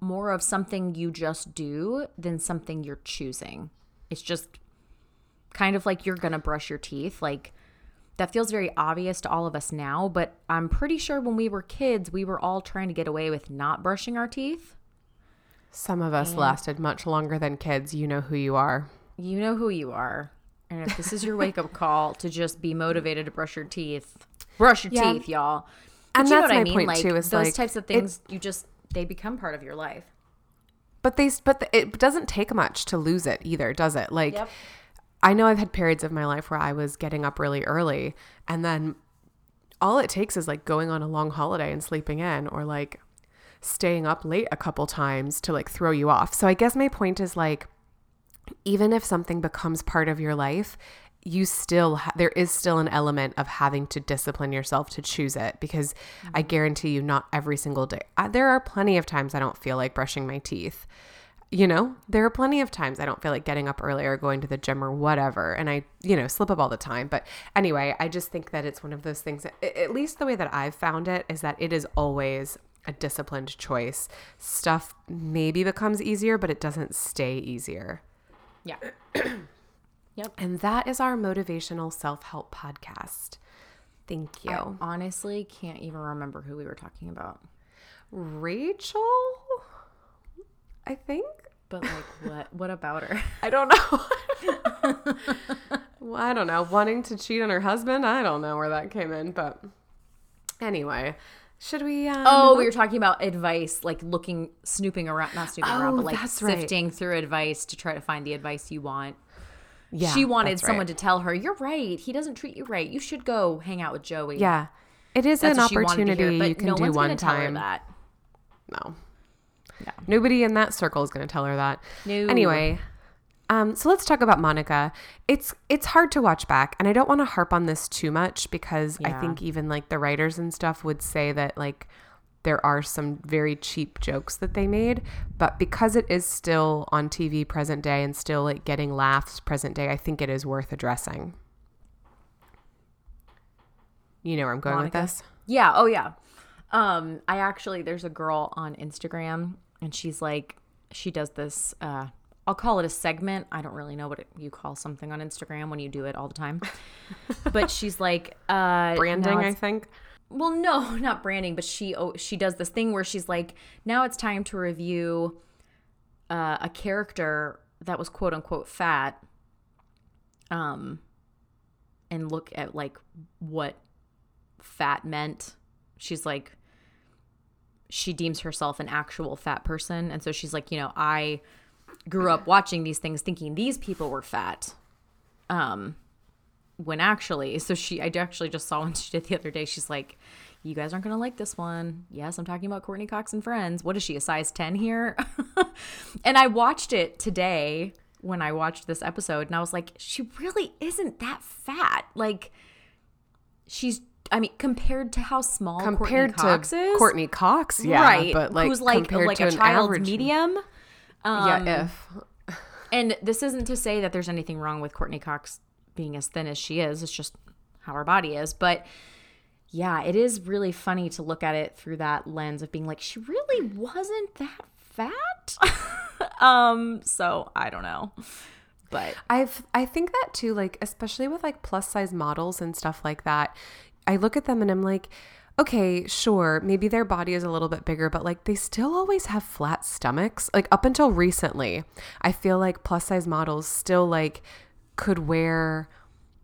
more of something you just do than something you're choosing. It's just kind of like you're gonna brush your teeth. Like that feels very obvious to all of us now, but I'm pretty sure when we were kids, we were all trying to get away with not brushing our teeth. some of us lasted much longer than kids you know who you are You know who you are. And if this is your wake up call to just be motivated to brush your teeth, brush your Yeah. teeth, y'all. But And you know that's what I my mean? point, like too, is, those like, types of things, you just they become part of your life. but they but the, it doesn't take much to lose it either does it like Yep. i know i've had periods of my life where i was getting up really early and then all it takes is like going on a long holiday and sleeping in or like staying up late a couple times to like throw you off so i guess my point is like even if something becomes part of your life you still ha- there is still an element of having to discipline yourself to choose it because i mm-hmm. guarantee you not every single day I, there are plenty of times i don't feel like brushing my teeth. You know there are plenty of times i don't feel like getting up early or going to the gym or whatever and i you know slip up all the time but anyway i just think that it's one of those things that, at least the way that i've found it is that it is always a disciplined choice. Stuff maybe becomes easier but it doesn't stay easier Yeah. yep. and that is our motivational self-help podcast thank you I honestly can't even remember who we were talking about. rachel i think But like what what about her? I don't know. well, I don't know. Wanting to cheat on her husband? I don't know where that came in, but anyway, should we? Uh, Oh, we were talking about advice, like looking snooping around not snooping around, Oh, but like that's right. sifting through advice to try to find the advice you want. yeah, she wanted someone right. to tell her, You're right, he doesn't treat you right. You should go hang out with Joey. Yeah, it is That's an what she wanted to opportunity hear, you can no do one gonna tell her time. that. No, No. Nobody in that circle is going to tell her that. No. Anyway, um, so let's talk about Monica. It's it's hard to watch back, and I don't want to harp on this too much because I think even like the writers and stuff would say that like there are some very cheap jokes that they made, but because it is still on TV present day and still like getting laughs present day, I think it is worth addressing. You know where I'm going Monica? with this? Yeah. Oh, yeah. Um, I actually there's a girl on Instagram, and she's like, she does this. Uh, I'll call it a segment. I don't really know what it, you call something on Instagram when you do it all the time. but she's like, uh, Branding, I think. well, no, not branding, but she oh, she does this thing where she's like, now it's time to review uh, a character that was quote unquote fat, um, and look at like what fat meant. She's like, she deems herself an actual fat person, and so she's like, you know, I grew up watching these things thinking these people were fat. Um, when actually so she i actually just saw one she did the other day. She's like you guys aren't gonna like this one. Yes i'm talking about courteney cox and friends. What is she a size 10 here? And i watched it today when i watched this episode and i was like she really isn't that fat. Like she's i mean compared to how small Compared courteney cox to is Courteney Cox, yeah, right but like who's like like to a child's average, medium Um, yeah, if and this isn't to say that there's anything wrong with Courteney Cox being as thin as she is. It's just how her body is. But yeah, it is really funny to look at it through that lens of being like, she really wasn't that fat. um, so I don't know. But I've I think that too, like especially with like plus size models and stuff like that. I look at them and I'm like, okay, sure, maybe their body is a little bit bigger, but like they still always have flat stomachs. Like up until recently, I feel like plus size models still like could wear,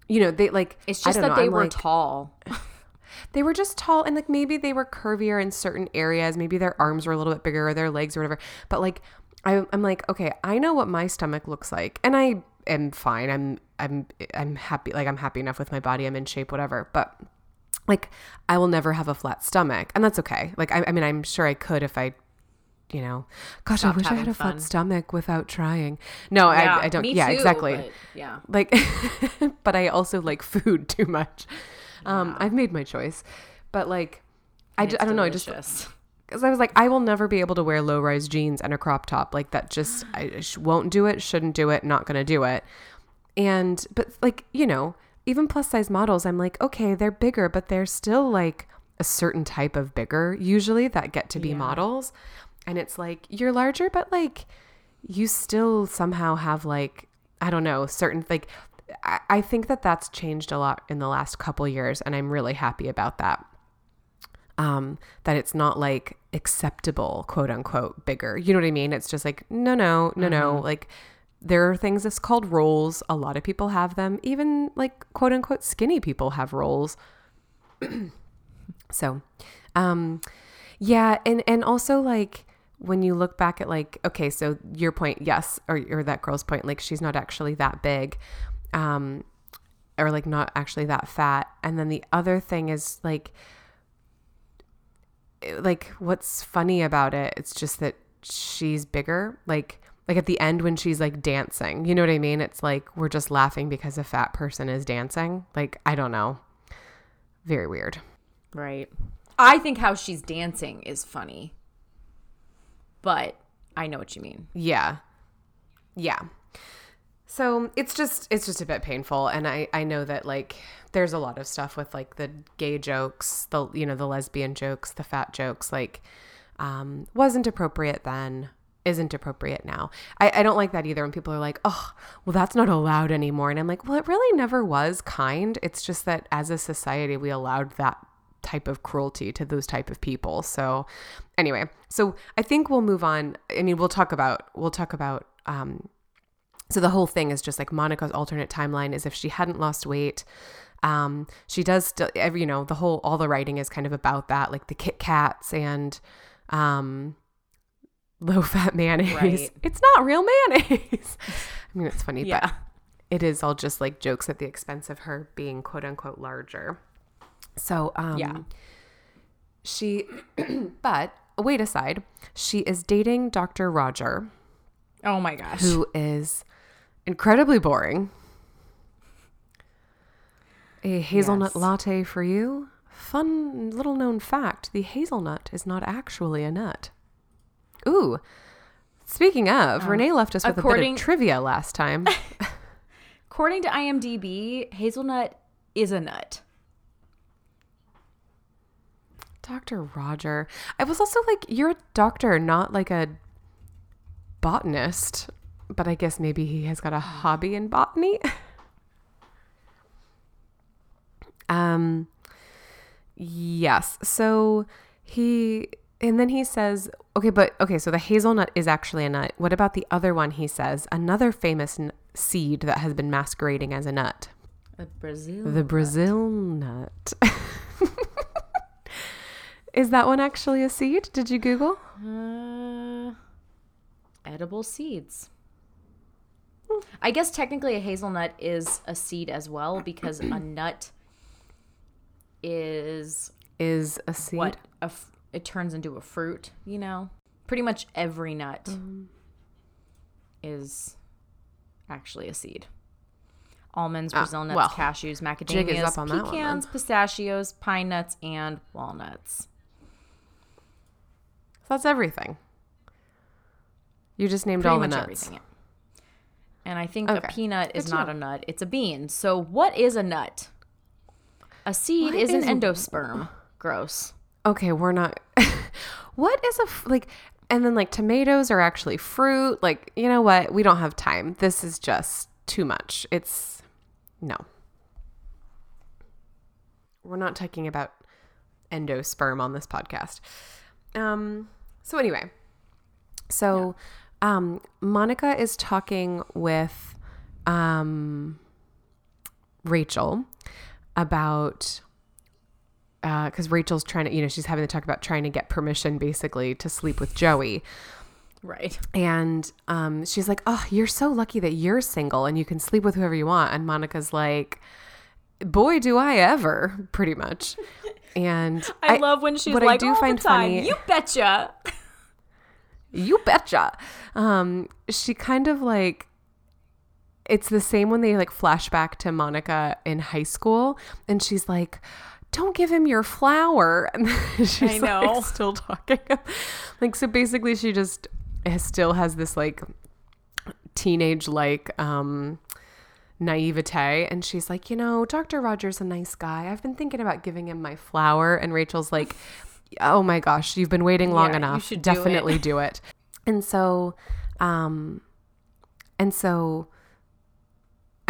you know, they like it's just that know, they I'm were like, tall. they were just tall and like maybe they were curvier in certain areas. Maybe their arms were a little bit bigger or their legs or whatever. But like I, i'm like okay i know what my stomach looks like and i am fine. I'm i'm i'm happy like i'm happy enough with my body. I'm in shape whatever. But like i will never have a flat stomach and that's okay. Like i, I mean i'm sure i could if i you know gosh Stopped i wish i had a flat stomach without trying. No I, I don't yeah too, exactly. yeah. like but i also like food too much. Um i've made my choice but like I, d- I don't know i just because i was like i will never be able to wear low rise jeans and a crop top. Like that just i sh- won't do it shouldn't do it not gonna do it. And but like you know even plus size models i'm like okay they're bigger but they're still like a certain type of bigger usually that get to be Yeah. models. And it's like you're larger but like you still somehow have like i don't know certain like I, I think that that's changed a lot in the last couple years and i'm really happy about that. Um that it's not like acceptable quote unquote bigger. You know what i mean? It's just like no no no no. Like there are things that's called roles. A lot of people have them. Even like quote unquote skinny people have roles. So um yeah and and also like when you look back at like okay so your point yes or, or that girl's point like she's not actually that big um or like not actually that fat. And then the other thing is like like what's funny about it it's just that she's bigger. Like like at the end when she's like dancing. You know what i mean? It's like we're just laughing because a fat person is dancing. Like i don't know. Very weird. Right. I think how she's dancing is funny. But I know what you mean. yeah. Yeah. So it's just it's just a bit painful. And i i know that like there's a lot of stuff with like the gay jokes the you know the lesbian jokes the fat jokes. Like um wasn't appropriate then isn't appropriate now. I, I don't like that either when people are like oh well that's not allowed anymore. And i'm like well it really never was kind. It's just that as a society we allowed that type of cruelty to those type of people. So anyway so i think we'll move on. I mean we'll talk about we'll talk about um so the whole thing is just like Monica's alternate timeline is if she hadn't lost weight. Um, she does still every you know the whole all the writing is kind of about that, like the Kit Kats and um, low fat mayonnaise. Right. It's not real mayonnaise. I mean, it's funny, Yeah. but it is all just like jokes at the expense of her being quote unquote larger. So um, Yeah. she, but wait aside, she is dating Dr. Roger, Oh my gosh. who is incredibly boring. A hazelnut Yes. latte for you? Fun little known fact the hazelnut is not actually a nut. Ooh. Speaking of, Renee left us with a bit Um, of trivia last time. According to IMDb, hazelnut is a nut. Dr. Roger. I was also like, you're a doctor, not like a botanist. But I guess maybe he has got a hobby in botany. um, yes. So he, and then he says, okay, but okay, so the hazelnut is actually a nut. What about the other one? He says, another famous n- seed that has been masquerading as a nut. A Brazil. The Brazil nut. Is that one actually a seed? Did you Google? Uh, edible seeds. I guess technically a hazelnut is a seed as well because a nut is Is a seed? what a f- it turns into a fruit, you know? Pretty much every nut Mm. is actually a seed. Almonds, Ah, Brazil nuts, well, cashews, macadamias, up on that one, pecans, pistachios, pine nuts, and walnuts. So that's everything. You just named Pretty all the nuts. yeah. And I think Okay. a peanut is not know. a nut; it's a bean. So, what is a nut? A seed is an endosperm. Gross. Okay, we're not. what is a f- like? And then like tomatoes are actually fruit. Like you know what? We don't have time. This is just too much. It's no. We're not talking about endosperm on this podcast. Um. So anyway, so um, Monica is talking with um Rachel about because Rachel's trying to, you know, she's having to talk about trying to get permission basically to sleep with Joey. Right. And um, she's like, Oh, you're so lucky that you're single and you can sleep with whoever you want. And Monica's like, Boy, do I ever, pretty much. And I, love when she's what I like, do "All find the time, funny- You betcha. You betcha. Um, she kind of like it's the same when they like flash back to Monica in high school and she's like, Don't give him your flower. And she's I know. like still talking. like so basically she just has, still has this like teenage like um naivete and she's like you know dr rogers a nice guy i've been thinking about giving him my flower and rachel's like oh my gosh you've been waiting long Yeah, you enough should do it." definitely do it and so um and so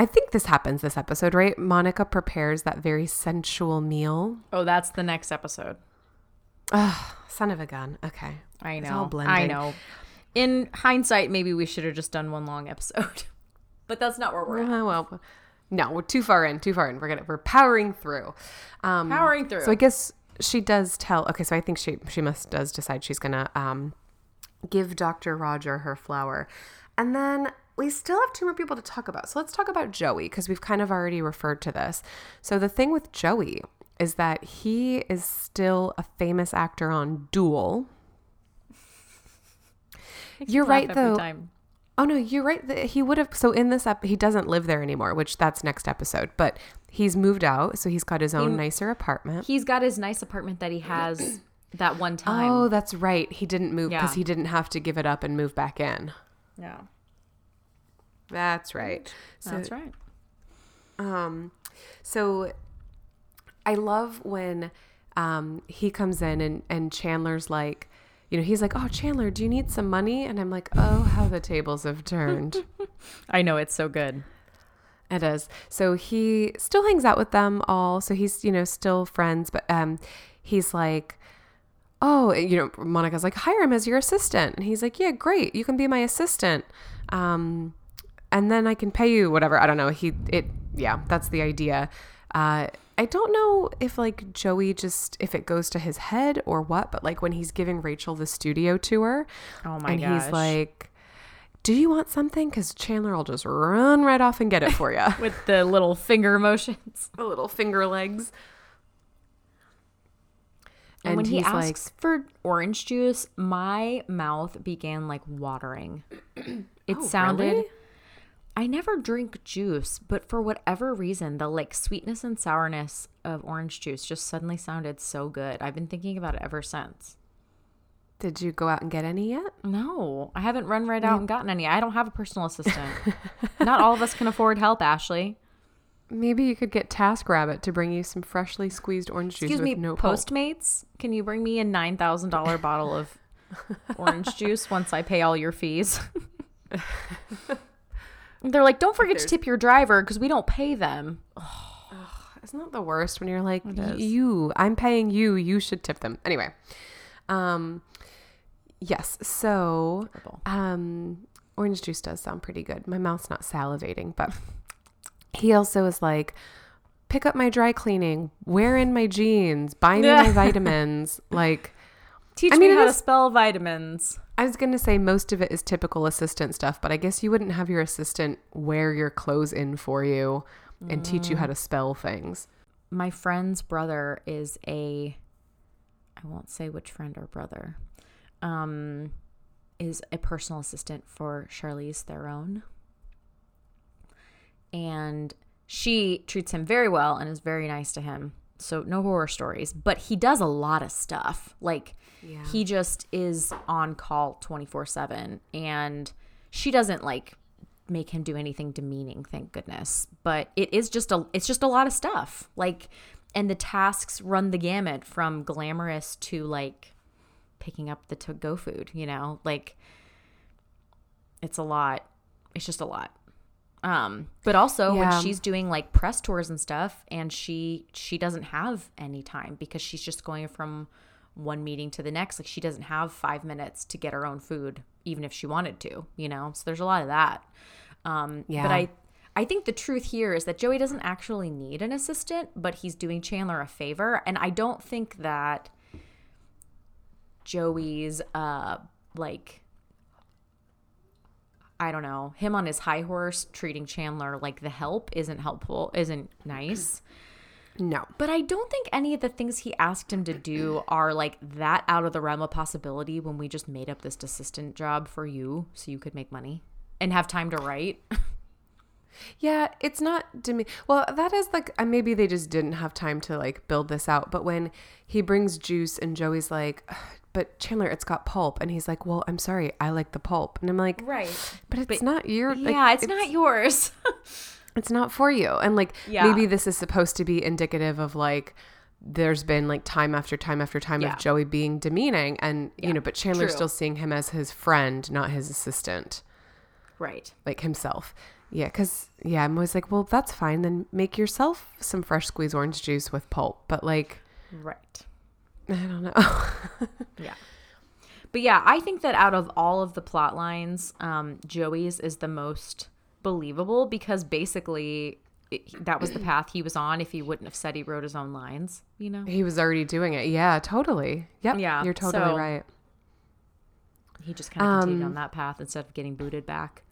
i think this happens this episode right monica prepares that very sensual meal Oh, that's the next episode. Ugh, son of a gun okay I It's know. all I know. In hindsight, maybe we should have just done one long episode. but that's not where we're at. Uh, well, no, we're too far in. Too far in. We're gonna we're powering through. Um, Powering through. So I guess she does tell. Okay, so I think she she must does decide she's gonna um give Doctor Roger her flower, and then we still have two more people to talk about. So let's talk about Joey because we've kind of already referred to this. So the thing with Joey is that he is still a famous actor on Duel. You're right though. time. Oh no, you're right. He would have. So in this up, he doesn't live there anymore, which that's next episode. But he's moved out, so he's got his own nicer apartment. He's got his nice apartment that he has that one time. Oh, that's right. He didn't move because Yeah. he didn't have to give it up and move back in. yeah. That's right. So, That's right. Um, so I love when um he comes in and and Chandler's like, you know, he's like, "Oh, Chandler, do you need some money?" And I'm like, "Oh, how the tables have turned." I know it's so good. It is. So he still hangs out with them all. So he's, you know, still friends, but um he's like, "Oh, you know, Monica's like, "Hire him as your assistant." And he's like, "Yeah, great. You can be my assistant." Um and then I can pay you whatever. I don't know. He it yeah, that's the idea. Uh I don't know if like Joey just if it goes to his head or what, but like when he's giving Rachel the studio tour Oh my and gosh. he's like, "Do you want something?" Cuz Chandler will just run right off and get it for you. with the little finger motions. the little finger legs. And, And when he he's like- asks for orange juice, my mouth began like watering. It Oh, sounded. really? I never drink juice, but for whatever reason, the like sweetness and sourness of orange juice just suddenly sounded so good. I've been thinking about it ever since. Did you go out and get any yet? No, I haven't run right out and gotten any. I don't have a personal assistant. Not all of us can afford help, Ashley. Maybe you could get TaskRabbit to bring you some freshly squeezed orange juice Excuse with me, no pulp. Postmates, can you bring me a nine thousand dollar bottle of orange juice once I pay all your fees? They're like, don't forget to tip your driver because we don't pay them. Isn't that the worst when you're like, you, I'm paying you, you should tip them. Anyway, um, yes. So, um, orange juice does sound pretty good. My mouth's not salivating, but he also is like, pick up my dry cleaning, wear in my jeans, buy me my vitamins. Like, Teach I mean, me how to spell vitamins. I was going to say most of it is typical assistant stuff, but I guess you wouldn't have your assistant wear your clothes in for you and teach you how to spell things. My friend's brother is a, I won't say which friend or brother, um, is a personal assistant for Charlize Theron. And she treats him very well and is very nice to him. So no horror stories, but he does a lot of stuff. Like Yeah. he just is on call 24/7 and she doesn't like make him do anything demeaning, thank goodness. But it is just a it's just a lot of stuff. Like and the tasks run the gamut from glamorous to like picking up the to go food, you know? Like it's a lot. It's just a lot. Um, but also Yeah. when she's doing like press tours and stuff and she she doesn't have any time because she's just going from one meeting to the next. Like she doesn't have five minutes to get her own food, even if she wanted to, you know? So there's a lot of that. Um, Yeah. but I I think the truth here is that Joey doesn't actually need an assistant, but he's doing Chandler a favor. And I don't think that Joey's uh like I don't know, him on his high horse treating Chandler like the help isn't helpful, isn't nice. No. But I don't think any of the things he asked him to do are like that out of the realm of possibility when we just made up this assistant job for you so you could make money and have time to write. Yeah, it's not to me. Well, that is like uh, maybe they just didn't have time to like build this out. But when he brings juice and Joey's like, "Ugh, "But Chandler, it's got pulp," and he's like, "Well, I'm sorry, I like the pulp," and I'm like, Right. "But it's not your. like, yeah, it's, not yours. It's not for you." And like Yeah. maybe this is supposed to be indicative of like. There's been like time after time after time Yeah. of Joey being demeaning, and you know, but Chandler's true. still seeing him as his friend, not his assistant. right. like himself. Yeah, because yeah, I'm always like, well, that's fine. Then make yourself some fresh squeezed orange juice with pulp. But like, Right. I don't know. Yeah. But yeah, I think that out of all of the plot lines, um, Joey's is the most believable because basically it, that was the path he was on if he wouldn't have said he wrote his own lines, you know? he was already doing it. Yeah, totally. Yep. Yeah, you're totally so- right. He just kind of continued Um, on that path instead of getting booted back.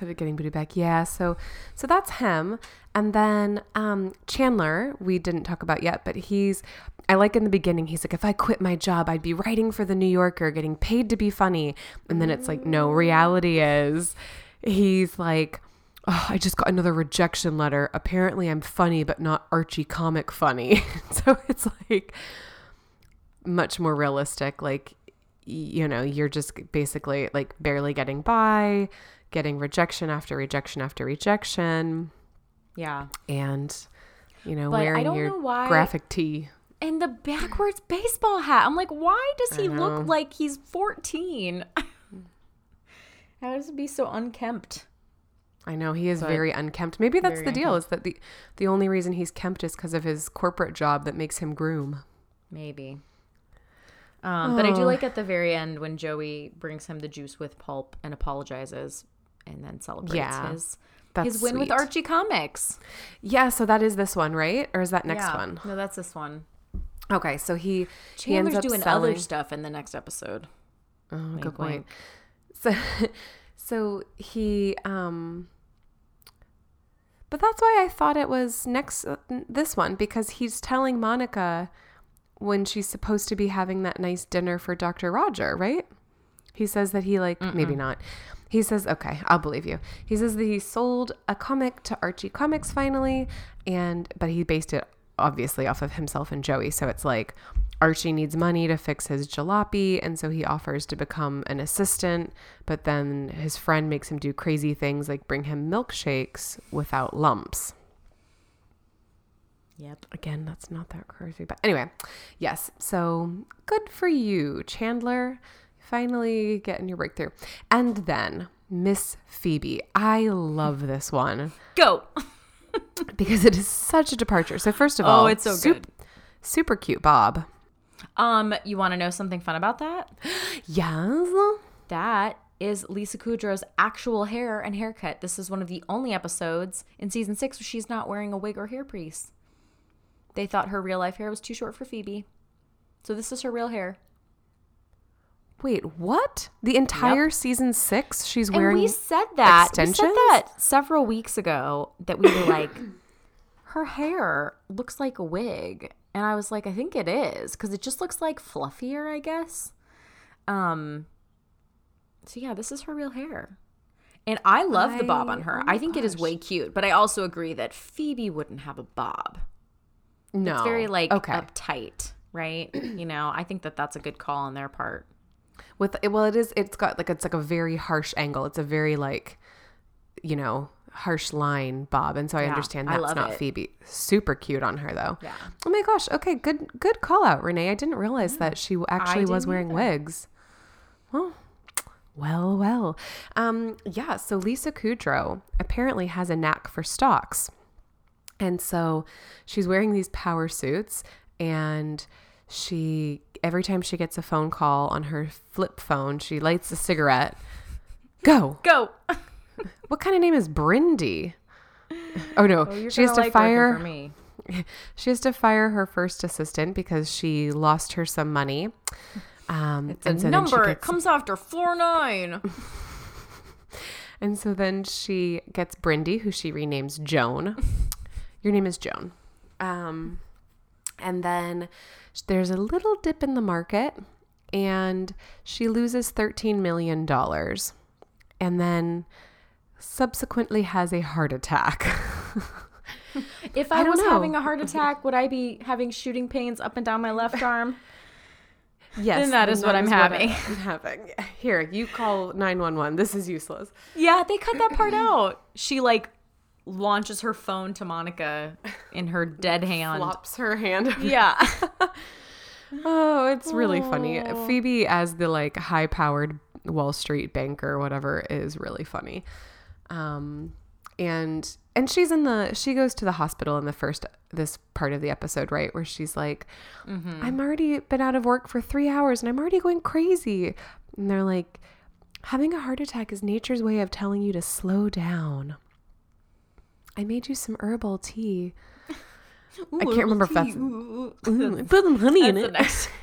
Of getting booted back. Yeah. So, so that's him. And then um, Chandler, we didn't talk about yet, but he's. I like in the beginning, he's like, if I quit my job, I'd be writing for the New Yorker, getting paid to be funny. And then it's like, no, reality is, he's like, oh, I just got another rejection letter. Apparently, I'm funny, but not Archie comic funny. so it's like much more realistic. Like, you know, you're just basically like barely getting by, getting rejection after rejection after rejection, Yeah. and you know, But wearing your why- graphic tee. And the backwards baseball hat. I'm like, why does he look like he's 14? How does it be so unkempt? I know he is But very unkempt. Maybe that's the deal. Is that the the only reason he's kempt is because of his corporate job that makes him groom. Maybe. Um, but I do Oh. like at the very end when Joey brings him the juice with pulp and apologizes and then celebrates Yeah, his his win with. Archie Comics. Yeah, so that is this one, right? Or is that next Yeah. one? No, that's this one. Okay, so he he ends Chandler's up doing selling. other stuff in the next episode. Oh, Wink, good point. So, so he, um, but that's why I thought it was next uh, this one because he's telling Monica when she's supposed to be having that nice dinner for Dr. Roger, right? He says that he like maybe not. He says, okay, I'll believe you. He says that he sold a comic to Archie Comics finally, and but he based it obviously off of himself and Joey. So it's like Archie needs money to fix his jalopy, and so he offers to become an assistant, but then his friend makes him do crazy things like bring him milkshakes without lumps. Yep. Again, that's not that crazy. But anyway, yes. So good for you, Chandler. Finally getting your breakthrough. And then Miss Phoebe. I love this one Go. because it is such a departure. So first of all, Oh, it's so sup- good. Super cute Bob. Um, you want to know something fun about that? Yes. That is Lisa Kudrow's actual hair and haircut. This is one of the only episodes in season six where she's not wearing a wig or hair piece. They thought her real life hair was too short for Phoebe. So this is her real hair. Wait, what? The entire season six, she's wearing. and we said that. We said that several weeks ago that we were like, her hair looks like a wig. And I was like, I think it is because it just looks like fluffier, I guess. Um. So yeah, this is her real hair. And I love the bob on her. oh I think it is way cute, but I also agree that Phoebe wouldn't have a bob. no. It's very like okay. uptight, right? you know, I think that that's a good call on their part. With well it is it's got like it's like a very harsh angle. It's a very like you know harsh line bob and so i Yeah, understand that's love not it. phoebe. Super cute on her though. Yeah. oh my gosh okay good good call out renee. I didn't realize that she actually was wearing either. wigs. Well well well. Um yeah so lisa kudrow apparently has a knack for stocks. And so she's wearing these power suits and she every time she gets a phone call on her flip phone, she lights a cigarette. Go. Go. What kind of name is Brindy? Oh no, You're she has gonna like fire for me. she has to fire her first assistant because she lost her some money. Um It's a so number. It comes after four nine. And so then she gets Brindy, who she renames Joan. Your name is Joan. Um, and then there's a little dip in the market, and she loses $13 million. And then subsequently has a heart attack. If I, don't was know. having a heart attack, would I be having shooting pains up and down my left arm? yes. Then that is what I'm having. I'm having. Here, you call 911. This is useless. Yeah, they cut that part out. She like launches her phone to Monica in her dead hand. Flops her hand. Yeah. Oh, it's really funny. Phoebe as the like high powered Wall Street banker, whatever, is really funny. Um, and and she's in the she goes to the hospital in the first this part of the episode, right, where she's like, I'm already been out of work for three hours and I'm already going crazy. And they're like, having a heart attack is nature's way of telling you to slow down. I made you some herbal tea. I can't remember if that's put some honey in the it. next.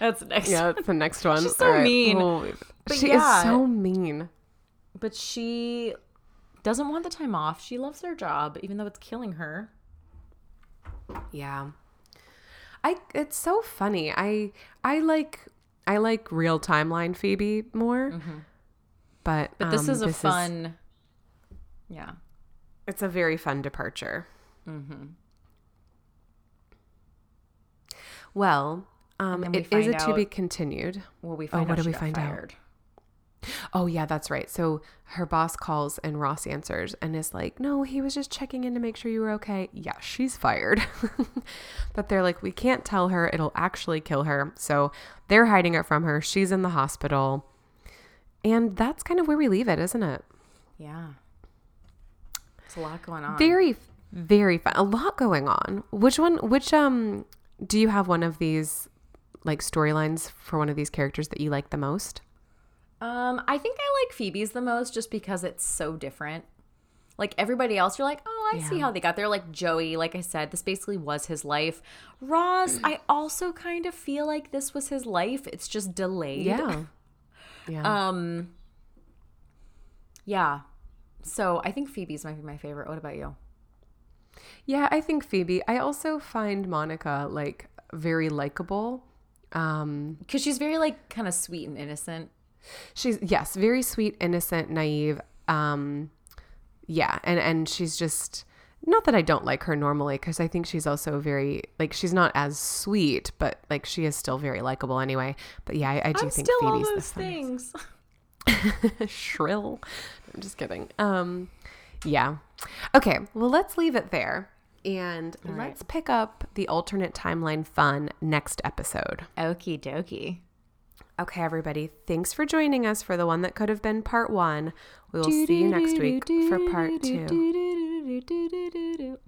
That's the next. Yeah, that's the next one. She's so mean. Well, But she yeah. is so mean. But she doesn't want the time off. She loves her job, even though it's killing her. Yeah. I it's so funny. I I like I like real timeline Phoebe more. But But this um, is a fun. Yeah. it's a very fun departure. Mm-hmm. Well, um, we it is a find to be continued. Well, we find what out do we find out? Oh yeah, that's right. So her boss calls and Ross answers and is like, "No, he was just checking in to make sure you were okay." Yeah, she's fired. but they're like, "We can't tell her; it'll actually kill her." So they're hiding it from her. She's in the hospital, and that's kind of where we leave it, isn't it? Yeah. It's a lot going on. Very, very fun. A lot going on. Which one? Which um? Do you have one of these like storylines for one of these characters that you like the most? Um, I think I like Phoebe's the most just because it's so different. Like everybody else, you're like, oh, I see how they got there. Like Joey, like I said, this basically was his life. Ross, I also kind of feel like this was his life. It's just delayed. Yeah. Yeah. Um. Yeah. So I think Phoebe's might be my favorite. What about you? Yeah, I think Phoebe. I also find Monica like very likable. Um, Because she's very like kind of sweet and innocent. she's yes, very sweet, innocent, naive. Um, yeah, and and she's just not that I don't like her normally because I think she's also very like she's not as sweet, but like she is still very likable anyway. But yeah, I, I do I'm think all Phoebe's the those things. shrill. I'm just kidding. Um, yeah. Okay. Well, let's leave it there, and right. let's pick up the alternate timeline fun next episode. Okie dokie. Okay, everybody. Thanks for joining us for the one that could have been part one. We will see you next week for part two.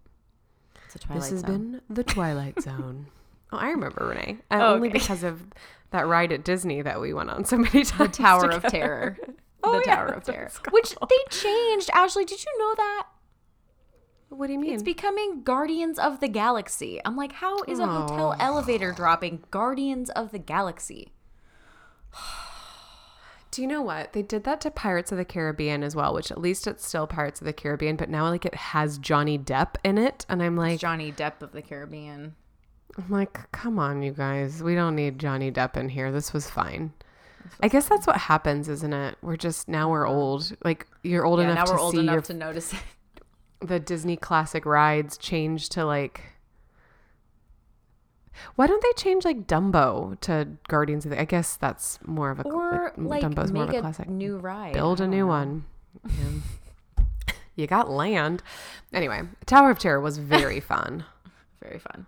It's a Twilight This has Zone. been the Twilight Zone. Oh, I remember Renee. Uh, Oh, Only okay. because of that ride at Disney that we went on so many times. the Tower of. Terror. Oh, the yeah, Tower of Terror, it's which they changed. Ashley, did you know that? What do you mean? It's becoming Guardians of the Galaxy. I'm like, how is a hotel Oh. elevator dropping Guardians of the Galaxy? Do you know what? They did that to Pirates of the Caribbean as well, which at least it's still Pirates of the Caribbean, but now like it has Johnny Depp in it. And I'm like, Johnny Depp of the Caribbean. I'm like, come on, you guys. We don't need Johnny Depp in here. This was fine. I guess that's what happens, isn't it? We're just now we're old. Like you're old Yeah, enough now to we're old see enough your, to notice it. the Disney classic rides change to like. Why don't they change like Dumbo to Guardians of the? I guess that's more of a Or like Dumbo's more of a a new ride. build a new know. one. Yeah. you got land. Anyway, Tower of Terror was very fun. Very fun.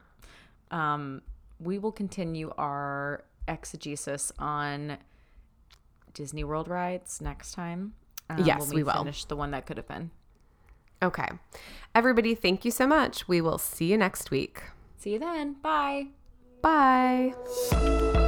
Um, we will continue our exegesis on Disney World rides next time. Um, Yes, when we will. Finish the one that could have been. Okay. Everybody, thank you so much. We will see you next week. See you then. Bye. Bye.